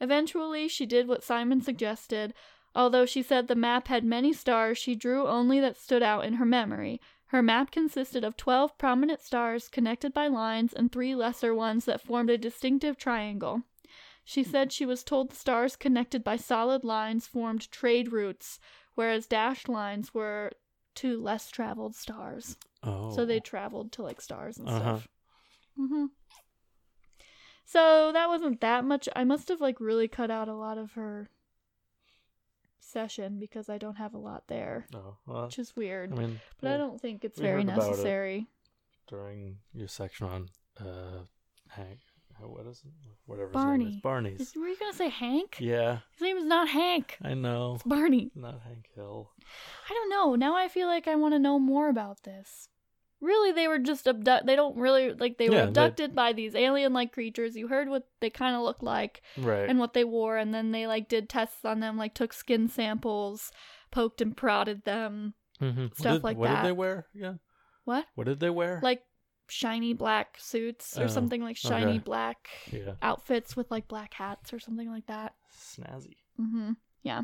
Eventually, she did what Simon suggested. Although she said the map had many stars, she drew only that stood out in her memory. Her map consisted of 12 prominent stars connected by lines and three lesser ones that formed a distinctive triangle. She said she was told the stars connected by solid lines formed trade routes, whereas dashed lines were to less traveled stars. Oh, So they traveled to like stars and Uh-huh. stuff. hmm So that wasn't that much. I must have like really cut out a lot of her session because I don't have a lot there, Oh, well, which is weird. I mean, but I don't think it's very about it. necessary. during your section on uh, Hank. What is it? Whatever his name Barney. is. Barney's. Is, were you gonna say Hank? Yeah, His name is not Hank. I know. It's Barney. Not Hank Hill. I don't know. Now I feel like I want to know more about this. Really, they were just abduct. They don't really like they were Yeah, they- abducted by these alien-like creatures. You heard what they kind of looked like Right. and what they wore, and then they like did tests on them, like took skin samples, poked and prodded them. mm-hmm. stuff did, like what that. What did they wear? Yeah. What? What did they wear? Like shiny black suits or Oh, something like shiny okay. black yeah. outfits with like black hats or something like that. Snazzy. Mm-hmm. Yeah.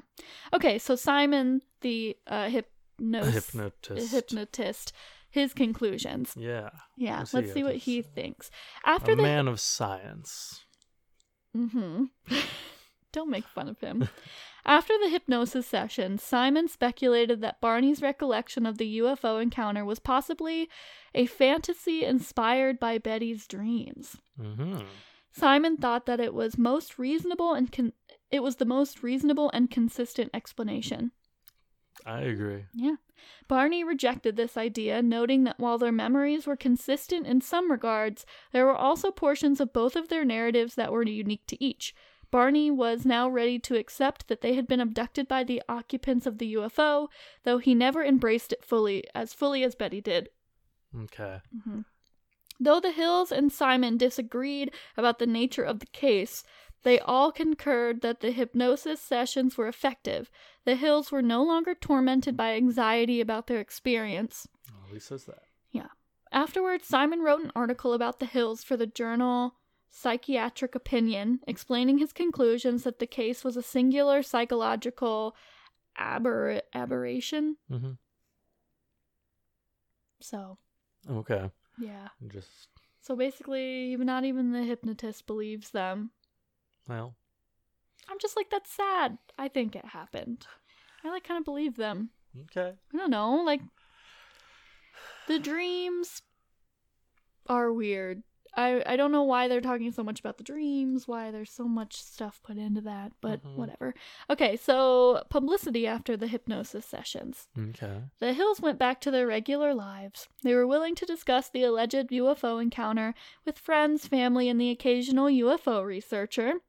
Okay, so Simon, the uh, hypnos- hypnotist. hypnotist, his conclusions. Yeah. Yeah, Let's let's see see what he thinks. After a the man of science. Mm-hmm. *laughs* Don't make fun of him. After the hypnosis session, Simon speculated that Barney's recollection of the UFO encounter was possibly a fantasy inspired by Betty's dreams. Mm-hmm. Simon thought that it was most reasonable and con- it was the most reasonable and consistent explanation. I agree. Yeah. Barney rejected this idea, noting that while their memories were consistent in some regards, there were also portions of both of their narratives that were unique to each. Barney was now ready to accept that they had been abducted by the occupants of the UFO, though he never embraced it fully, as fully as Betty did. Okay. Mm-hmm. Though the Hills and Simon disagreed about the nature of the case, they all concurred that the hypnosis sessions were effective. The Hills were no longer tormented by anxiety about their experience. Well, he says that. Yeah. Afterwards, Simon wrote an article about the Hills for the journal Psychiatric Opinion, explaining his conclusions that the case was a singular psychological aber- aberration. Mm-hmm. So, Okay. yeah. Just So basically, not even the hypnotist believes them. well. I'm just like, that's sad. I think it happened. I like kind of believe them. Okay. I don't know, like the dreams are weird. I I don't know why they're talking so much about the dreams, why there's so much stuff put into that, but Mhm. whatever. Okay, so publicity after the hypnosis sessions. Okay. The Hills went back to their regular lives. They were willing to discuss the alleged UFO encounter with friends, family, and the occasional UFO researcher,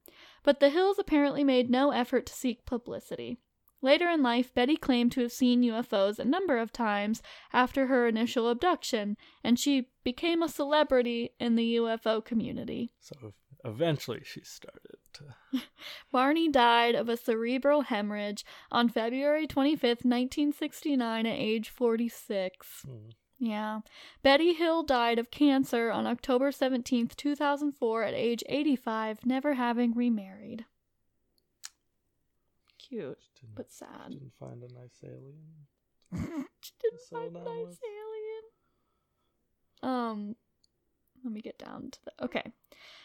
but the Hills apparently made no effort to seek publicity. Later in life, Betty claimed to have seen UFOs a number of times after her initial abduction, and she became a celebrity in the UFO community. So eventually she started to. *laughs* Barney died of a cerebral hemorrhage on February 25th, 1969, at age 46. Hmm. Yeah. Betty Hill died of cancer on October 17th, 2004, at age 85, never having remarried. Cute, but sad. didn't find a nice alien. *laughs* She didn't settle find a nice with. alien. Um, let me get down to the. Okay.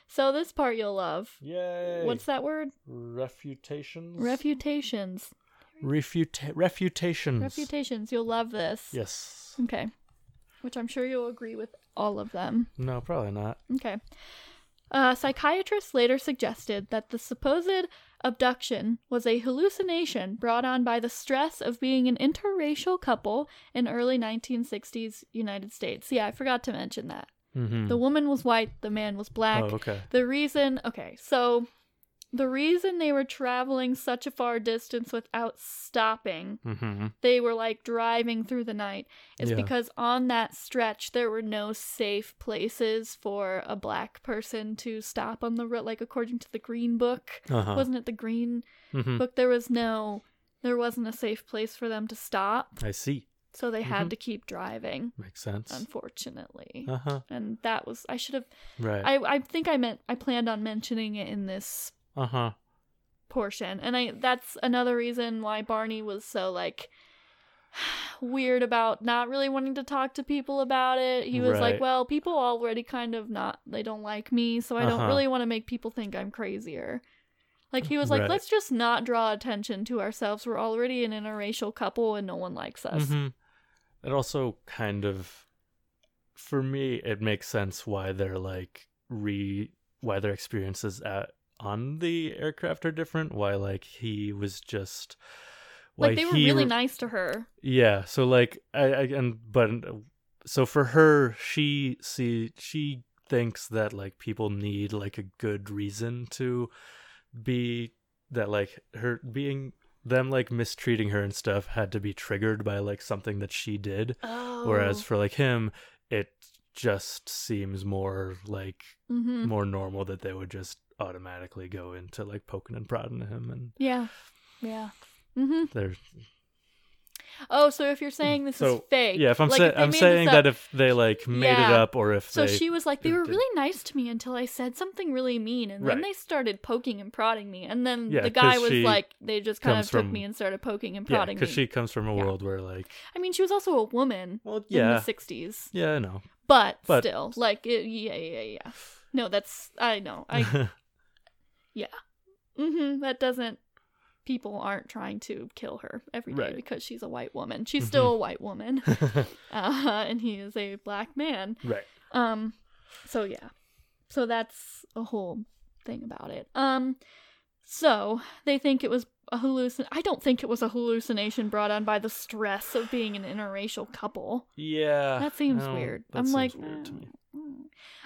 So this part you'll love. Yay! What's that word? refutations? Refutations. Refuta- refutations. Refutations. You'll love this. Yes. Okay. Which I'm sure you'll agree with all of them. No, probably not. Okay. Uh, psychiatrists later suggested that the supposed abduction was a hallucination brought on by the stress of being an interracial couple in early 1960s United States. Yeah, I forgot to mention that. Mm-hmm. The woman was white, the man was black. Oh, okay. The reason, okay, so the reason they were traveling such a far distance without stopping Mm-hmm. they were like driving through the night is Yeah. because on that stretch there were no safe places for a black person to stop on the road like according to the green book Uh-huh. wasn't it the green mm-hmm. book there was no there wasn't a safe place for them to stop I see. so they had Mhm. to keep driving Makes sense. unfortunately Uh-huh. and that was i should have Right. i i think i meant i planned on mentioning it in this uh-huh. portion. And i that's another reason why barney was so like *sighs* weird about not really wanting to talk to people about it. He was like well people already kind of not they don't like me so i don't Uh-huh. really want to make people think i'm crazier. Like he was like Right. let's just not draw attention to ourselves. We're already an interracial couple and no one likes us. Hmm It also kind of, for me, it makes sense why they're like re why their experiences at on the aircraft are different. Why like he was just why like they were he really re- nice to her. Yeah, so like I, I and but so for her, she see she thinks that like people need like a good reason to be that like her being them like mistreating her and stuff had to be triggered by like something that she did. Oh. Whereas for like him, it just seems more like hmm more normal that they would just automatically go into like poking and prodding him and Yeah. Yeah. mm-hmm. Oh, so if you're saying this so is fake, yeah if i'm, like, say, if I'm saying up- that if they like made it up or if So they she was like, they were really nice to me until I said something really mean, and then Right. they started poking and prodding me, and then Yeah, the guy was like, they just kind of took from- me and started poking and yeah prodding me. because she comes from a Yeah. world where like I mean, she was also a woman well in yeah the '60s, yeah i know but, But- still, like, it, yeah, yeah, yeah. No, that's I know. I *laughs* hmm that doesn't. People aren't trying to kill her every day Right. because she's a white woman. She's Mhm. still a white woman, *laughs* *laughs* uh, and he is a black man. right Um, so yeah, so that's a whole thing about it. Um, so they think it was a hallucin. I don't think it was a hallucination brought on by the stress of being an interracial couple. yeah That seems don't- weird. that I'm seems like, weird to me. mm.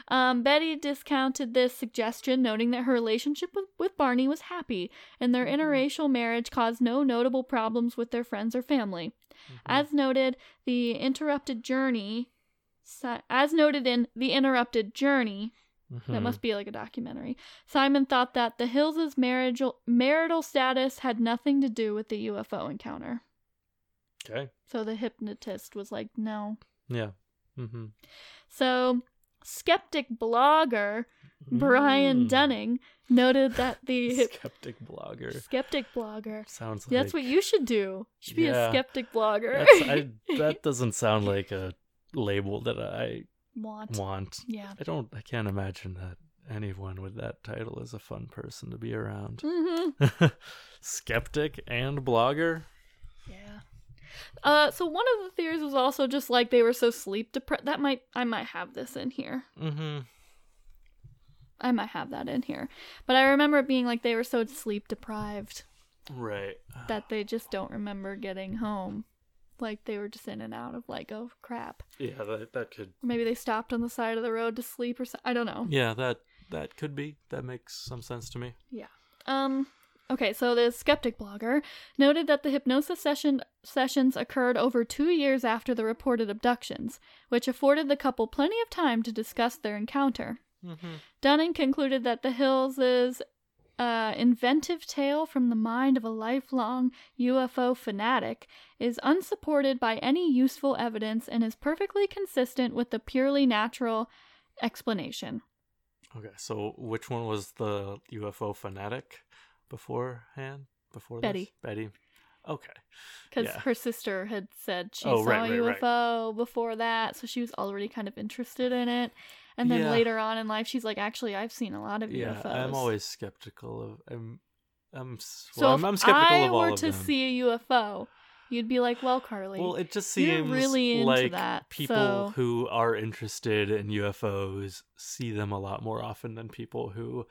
Um, Betty discounted this suggestion, noting that her relationship with, with Barney was happy, and their Mm-hmm. interracial marriage caused no notable problems with their friends or family. Mhm. As noted, the interrupted journey. As noted in the interrupted journey, that Mhm. must be like a documentary. Simon thought that the Hills' marital marital status had nothing to do with the UFO encounter. okay So the hypnotist was like, "No." yeah mm-hmm. So, skeptic blogger Brian Mm. Dunning noted that the *laughs* skeptic blogger skeptic blogger. sounds like That's what you should do. You should be a Yeah. skeptic blogger. I, *laughs* that doesn't sound like a label that I Want. want. Yeah. I don't. I can't imagine that anyone with that title is a fun person to be around. hmm *laughs* Skeptic and blogger. Yeah. Uh, so one of the theories was also just like they were so sleep deprived. That might I might have this in here. Mm-hmm. I might have that in here. But I remember it being like they were so sleep deprived Right. that they just don't remember getting home. Like they were just in and out of like, oh crap. Yeah, that that could. Maybe they stopped on the side of the road to sleep or so- I don't know. Yeah, that that could be. That makes some sense to me. Yeah. Um okay, so the skeptic blogger noted that the hypnosis session sessions occurred over 2 years after the reported abductions, which afforded the couple plenty of time to discuss their encounter. Mm-hmm. Dunning concluded that the Hills' uh, inventive tale from the mind of a lifelong UFO fanatic is unsupported by any useful evidence and is perfectly consistent with the purely natural explanation. Okay, so which one was the UFO fanatic beforehand? Before this? Betty. Betty. Okay. Because Yeah. her sister had said she Oh, saw right, a right, right. UFO before that, so she was already kind of interested in it. And then Yeah. later on in life, she's like, actually, I've seen a lot of Yeah, UFOs. I'm always skeptical of. I'm. I'm. So Well, if I'm, I'm skeptical I of all were of to them. see a UFO, you'd be like, well, Carly. Well, it just seems really like that, people so- who are interested in UFOs see them a lot more often than people who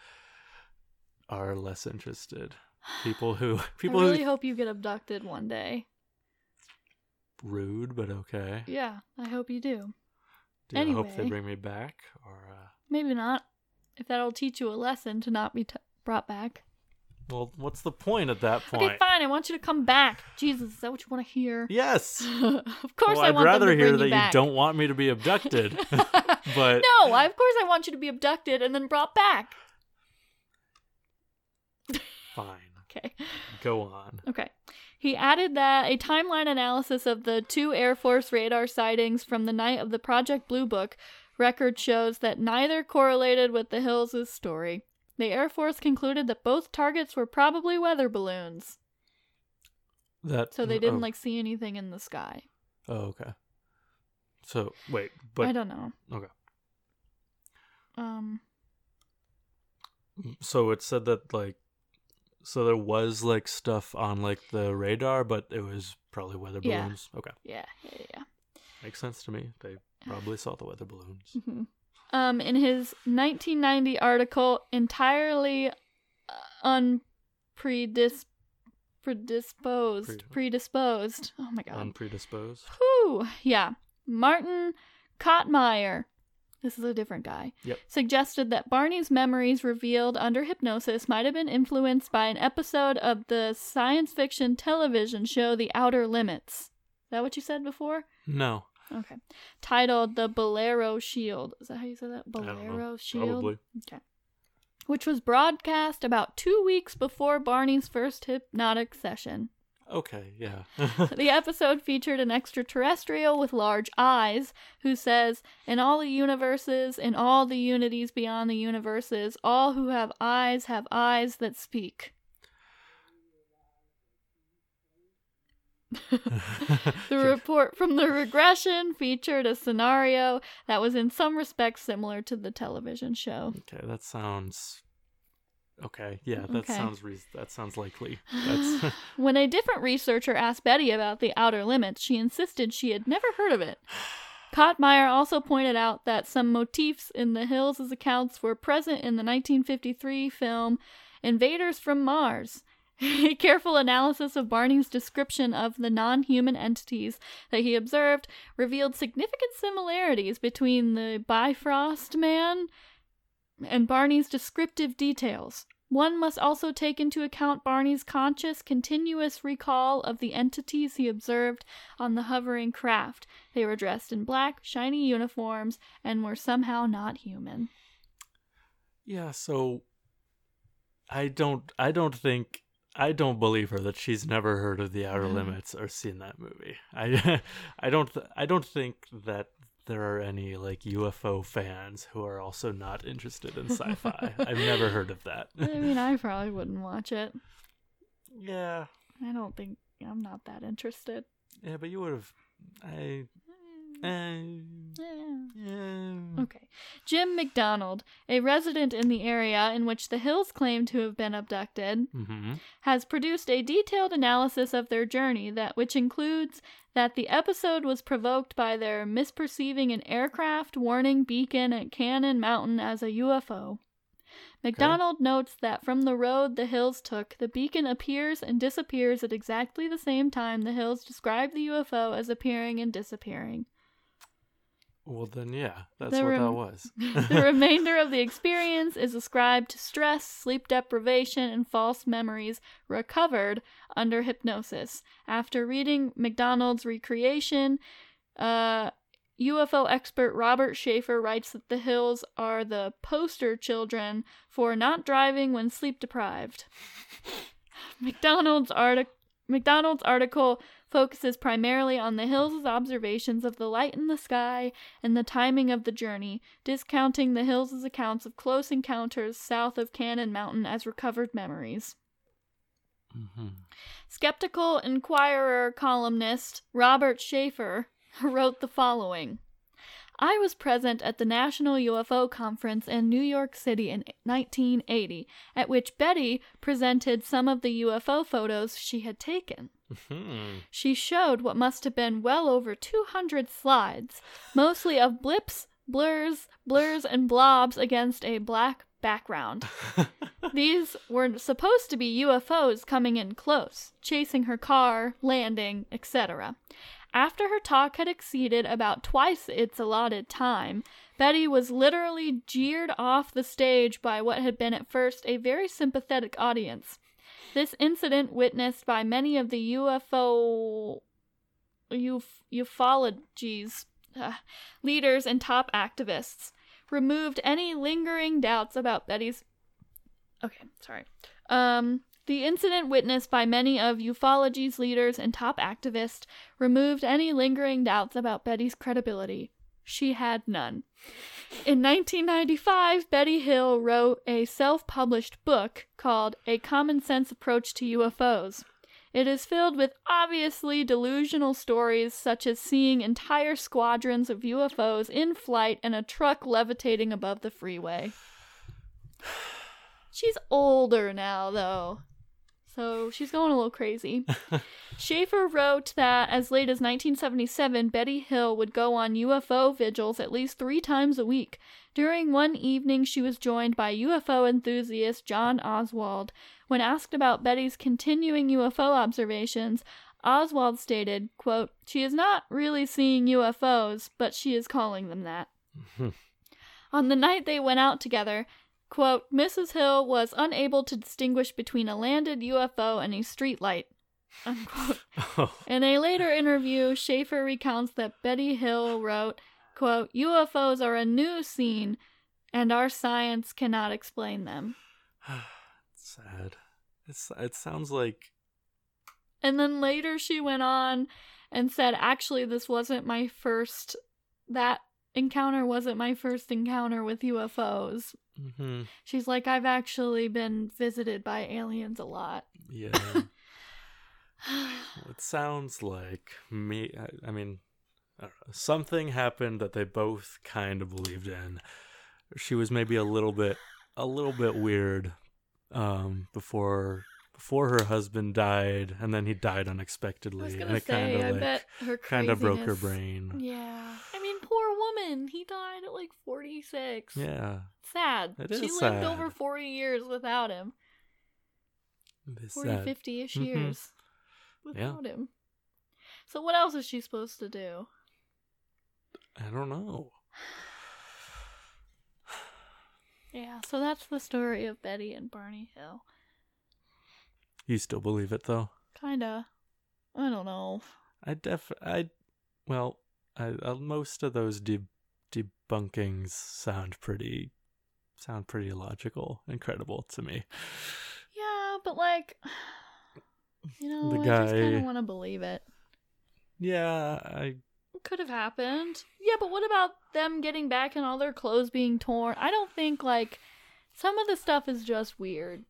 are less interested. *gasps* People who people I really who hope you get abducted one day. rude, but okay. Yeah, I hope you do. Do you hope they bring me back or? Uh, Maybe not. If that'll teach you a lesson to not be t- brought back. well, what's the point at that point? Okay, fine. I want you to come back. Jesus, is that what you want to hear? Yes. *laughs* of course, well, I I'd want rather them to hear that you back. don't want me to be abducted. *laughs* but no, I, of course I want you to be abducted and then brought back. Fine. Okay. Go on. Okay. He added that a timeline analysis of the two Air Force radar sightings from the night of the Project Blue Book record shows that neither correlated with the Hills' story. The Air Force concluded that both targets were probably weather balloons, That so they didn't oh, like see anything in the sky. Oh, okay. So wait, but I don't know. okay. Um, So it said that like, so there was like stuff on like the radar, but it was probably weather Yeah. balloons. Okay, yeah, yeah, yeah. makes sense to me. They *sighs* probably saw the weather balloons. Mhm. Um, in his 1990 article, entirely uh, unpredis predisposed. Pre- predisposed. Oh my god. Unpredisposed. Whew. Yeah. Martin Kottmeyer, this is a different guy, Yep. suggested that Barney's memories revealed under hypnosis might have been influenced by an episode of the science fiction television show The Outer Limits. Is that what you said before? No. Okay. Titled The Bolero Shield. Is that how you say that? I don't know. Bolero Shield? Probably. Okay. Which was broadcast about two weeks before Barney's first hypnotic session. Okay, yeah. *laughs* The episode featured an extraterrestrial with large eyes who says, In all the universes, in all the unities beyond the universes, all who have eyes have eyes that speak. *laughs* The *laughs* report from the regression featured a scenario that was in some respects similar to the television show. okay, that sounds Okay, yeah, that Okay. sounds re- that sounds likely. *sighs* That's *laughs* When a different researcher asked Betty about the outer limits, she insisted she had never heard of it. *sighs* Kottmeyer also pointed out that some motifs in the Hills' accounts were present in the 1953 film Invaders from Mars. *laughs* A careful analysis of Barney's description of the non human entities that he observed revealed significant similarities between the Bifrost man and Barney's descriptive details. One must also take into account Barney's conscious, continuous recall of the entities he observed on the hovering craft. They were dressed in black, shiny uniforms and were somehow not human. Yeah, so I don't I don't think I don't believe her that she's never heard of the Outer Limits or seen that movie. I *laughs* I don't I don't think that there are any like UFO fans who are also not interested in sci-fi. *laughs* I've never heard of that. I mean, I probably wouldn't watch it. yeah. I don't think I'm not that interested. Yeah, but you would have I. Okay. Jim McDonald, a resident in the area in which the Hills claim to have been abducted, Mhm. has produced a detailed analysis of their journey that which includes that the episode was provoked by their misperceiving an aircraft warning beacon at Cannon Mountain as a UFO. McDonald notes that from the road the hills took, the beacon appears and disappears at exactly the same time the hills describe the UFO as appearing and disappearing. Well then yeah, that's The what that was. *laughs* *laughs* the remainder of the experience is ascribed to stress, sleep deprivation, and false memories recovered under hypnosis. After reading McDonald's recreation, uh, UFO expert Robert Sheaffer writes that the hills are the poster children for not driving when sleep deprived. *laughs* McDonald's article. McDonald's article focuses primarily on the Hills' observations of the light in the sky and the timing of the journey, discounting the Hills' accounts of close encounters south of Cannon Mountain as recovered memories. Mhm. Skeptical Inquirer columnist Robert Sheaffer *laughs* wrote the following I was present at the National UFO Conference in New York City in 1980, at which Betty presented some of the UFO photos she had taken. Mhm. She showed what must have been well over 200 slides, mostly of blips, blurs, blurs, and blobs against a black background. *laughs* These were supposed to be UFOs coming in close, chasing her car, landing, etc. After her talk had exceeded about twice its allotted time, Betty was literally jeered off the stage by what had been at first a very sympathetic audience. This incident, witnessed by many of the UFO uf- ufologies uh, leaders and top activists, removed any lingering doubts about Betty's. Okay, sorry. Um, the incident witnessed by many of ufology's leaders and top activists removed any lingering doubts about Betty's credibility. She had none. In 1995, Betty Hill wrote a self published book called A Common Sense Approach to UFOs. It is filled with obviously delusional stories such as seeing entire squadrons of UFOs in flight and a truck levitating above the freeway. *sighs* She's older now, though. So she's going a little crazy. *laughs* Sheaffer wrote that as late as 1977, Betty Hill would go on UFO vigils at least three times a week. During one evening, she was joined by UFO enthusiast John Oswald. When asked about Betty's continuing UFO observations, Oswald stated, quote, She is not really seeing UFOs, but she is calling them that. *laughs* On the night they went out together, quote, Mrs. Hill was unable to distinguish between a landed UFO and a streetlight. *laughs* Unquote. Oh, *laughs* In a later interview, Sheaffer recounts that Betty Hill wrote, quote, UFOs are a new scene and our science cannot explain them. *sighs* sad. It's it sounds like And then later she went on and said, actually, this wasn't my first, that encounter wasn't my first encounter with UFOs. mhm, She's like, I've actually been visited by aliens a lot. yeah. *sighs* it sounds like me. I, I mean, I know, something happened that they both kind of believed in. She was maybe a little bit, a little bit weird, um, before before her husband died, and then he died I unexpectedly, was and it kind of like kind of broke her brain. Yeah. I mean, poor woman. He died at like 46. Yeah, Sad. It she is lived sad. over 40 years without him. it's 40, sad. 50 ish Mhm. years Yeah. without him. So, what else is she supposed to do? I don't know. *sighs* Yeah, so that's the story of Betty and Barney Hill. You still believe it though? Kinda. I don't know. I def I well, I uh, most of those de- debunkings sound pretty sound pretty logical and credible to me. Yeah, but like, you know, The I just kind of want to believe it. Yeah, I could have happened. Yeah, but what about them getting back and all their clothes being torn? I don't think like some of the stuff is just weird.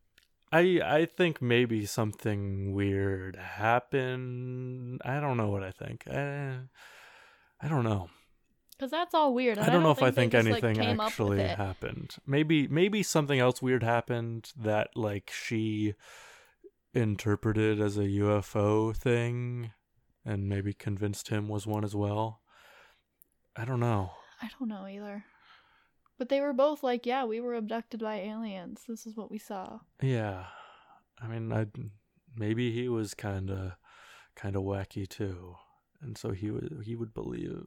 I I think maybe something weird happened. I don't know what I think. I, I don't know. Cause that's all weird. and I don't know if I think just, anything with actually happened. Maybe maybe something else weird happened that like she interpreted as a UFO thing and maybe convinced him was one as well. I don't know. I don't know either. But they were both like, yeah, we were abducted by aliens. This is what we saw. Yeah. I mean, I maybe he was kind of kind of wacky too. And so he would he would believe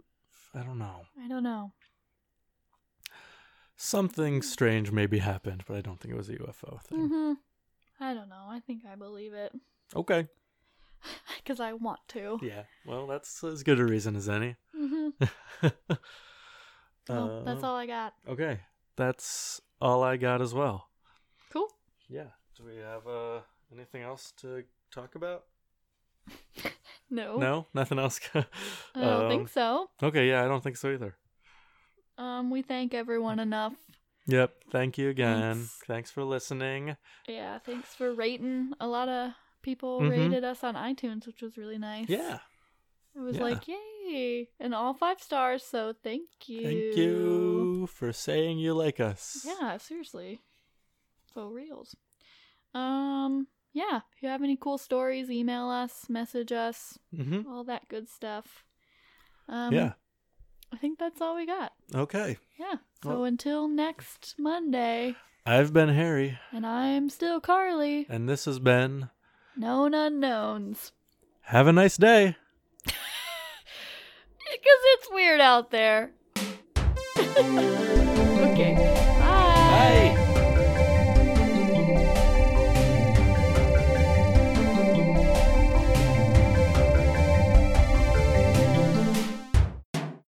I don't know. I don't know. Something strange maybe happened, but I don't think it was a UFO thing. hmm I don't know. I think I believe it. Okay. *laughs* Because I want to. Yeah. Well, that's as good a reason as any. hmm *laughs* Well, that's Um, all I got. Okay. That's all I got as well. Cool. Yeah. Do we have uh anything else to talk about? *laughs* No. No, nothing else. *laughs* I don't Um, think so. Okay, yeah, I don't think so either. Um, we thank everyone enough. Yep. Thank you again. Thanks. Thanks, for listening. Yeah, thanks for rating. A lot of people Mhm. rated us on iTunes, which was really nice. Yeah. It was Yeah. like, yay. And all five stars, so thank you. Thank you for saying you like us. Yeah, seriously. For reals. Um, yeah. If you have any cool stories, email us, message us, Mm-hmm. all that good stuff. Um, yeah. I think that's all we got. Okay. Yeah. So Well- until next Monday, I've been Harry, and I'm still Carly. and this has been. Known unknowns. Have a nice day. *laughs* Because it's weird out there. *laughs* okay.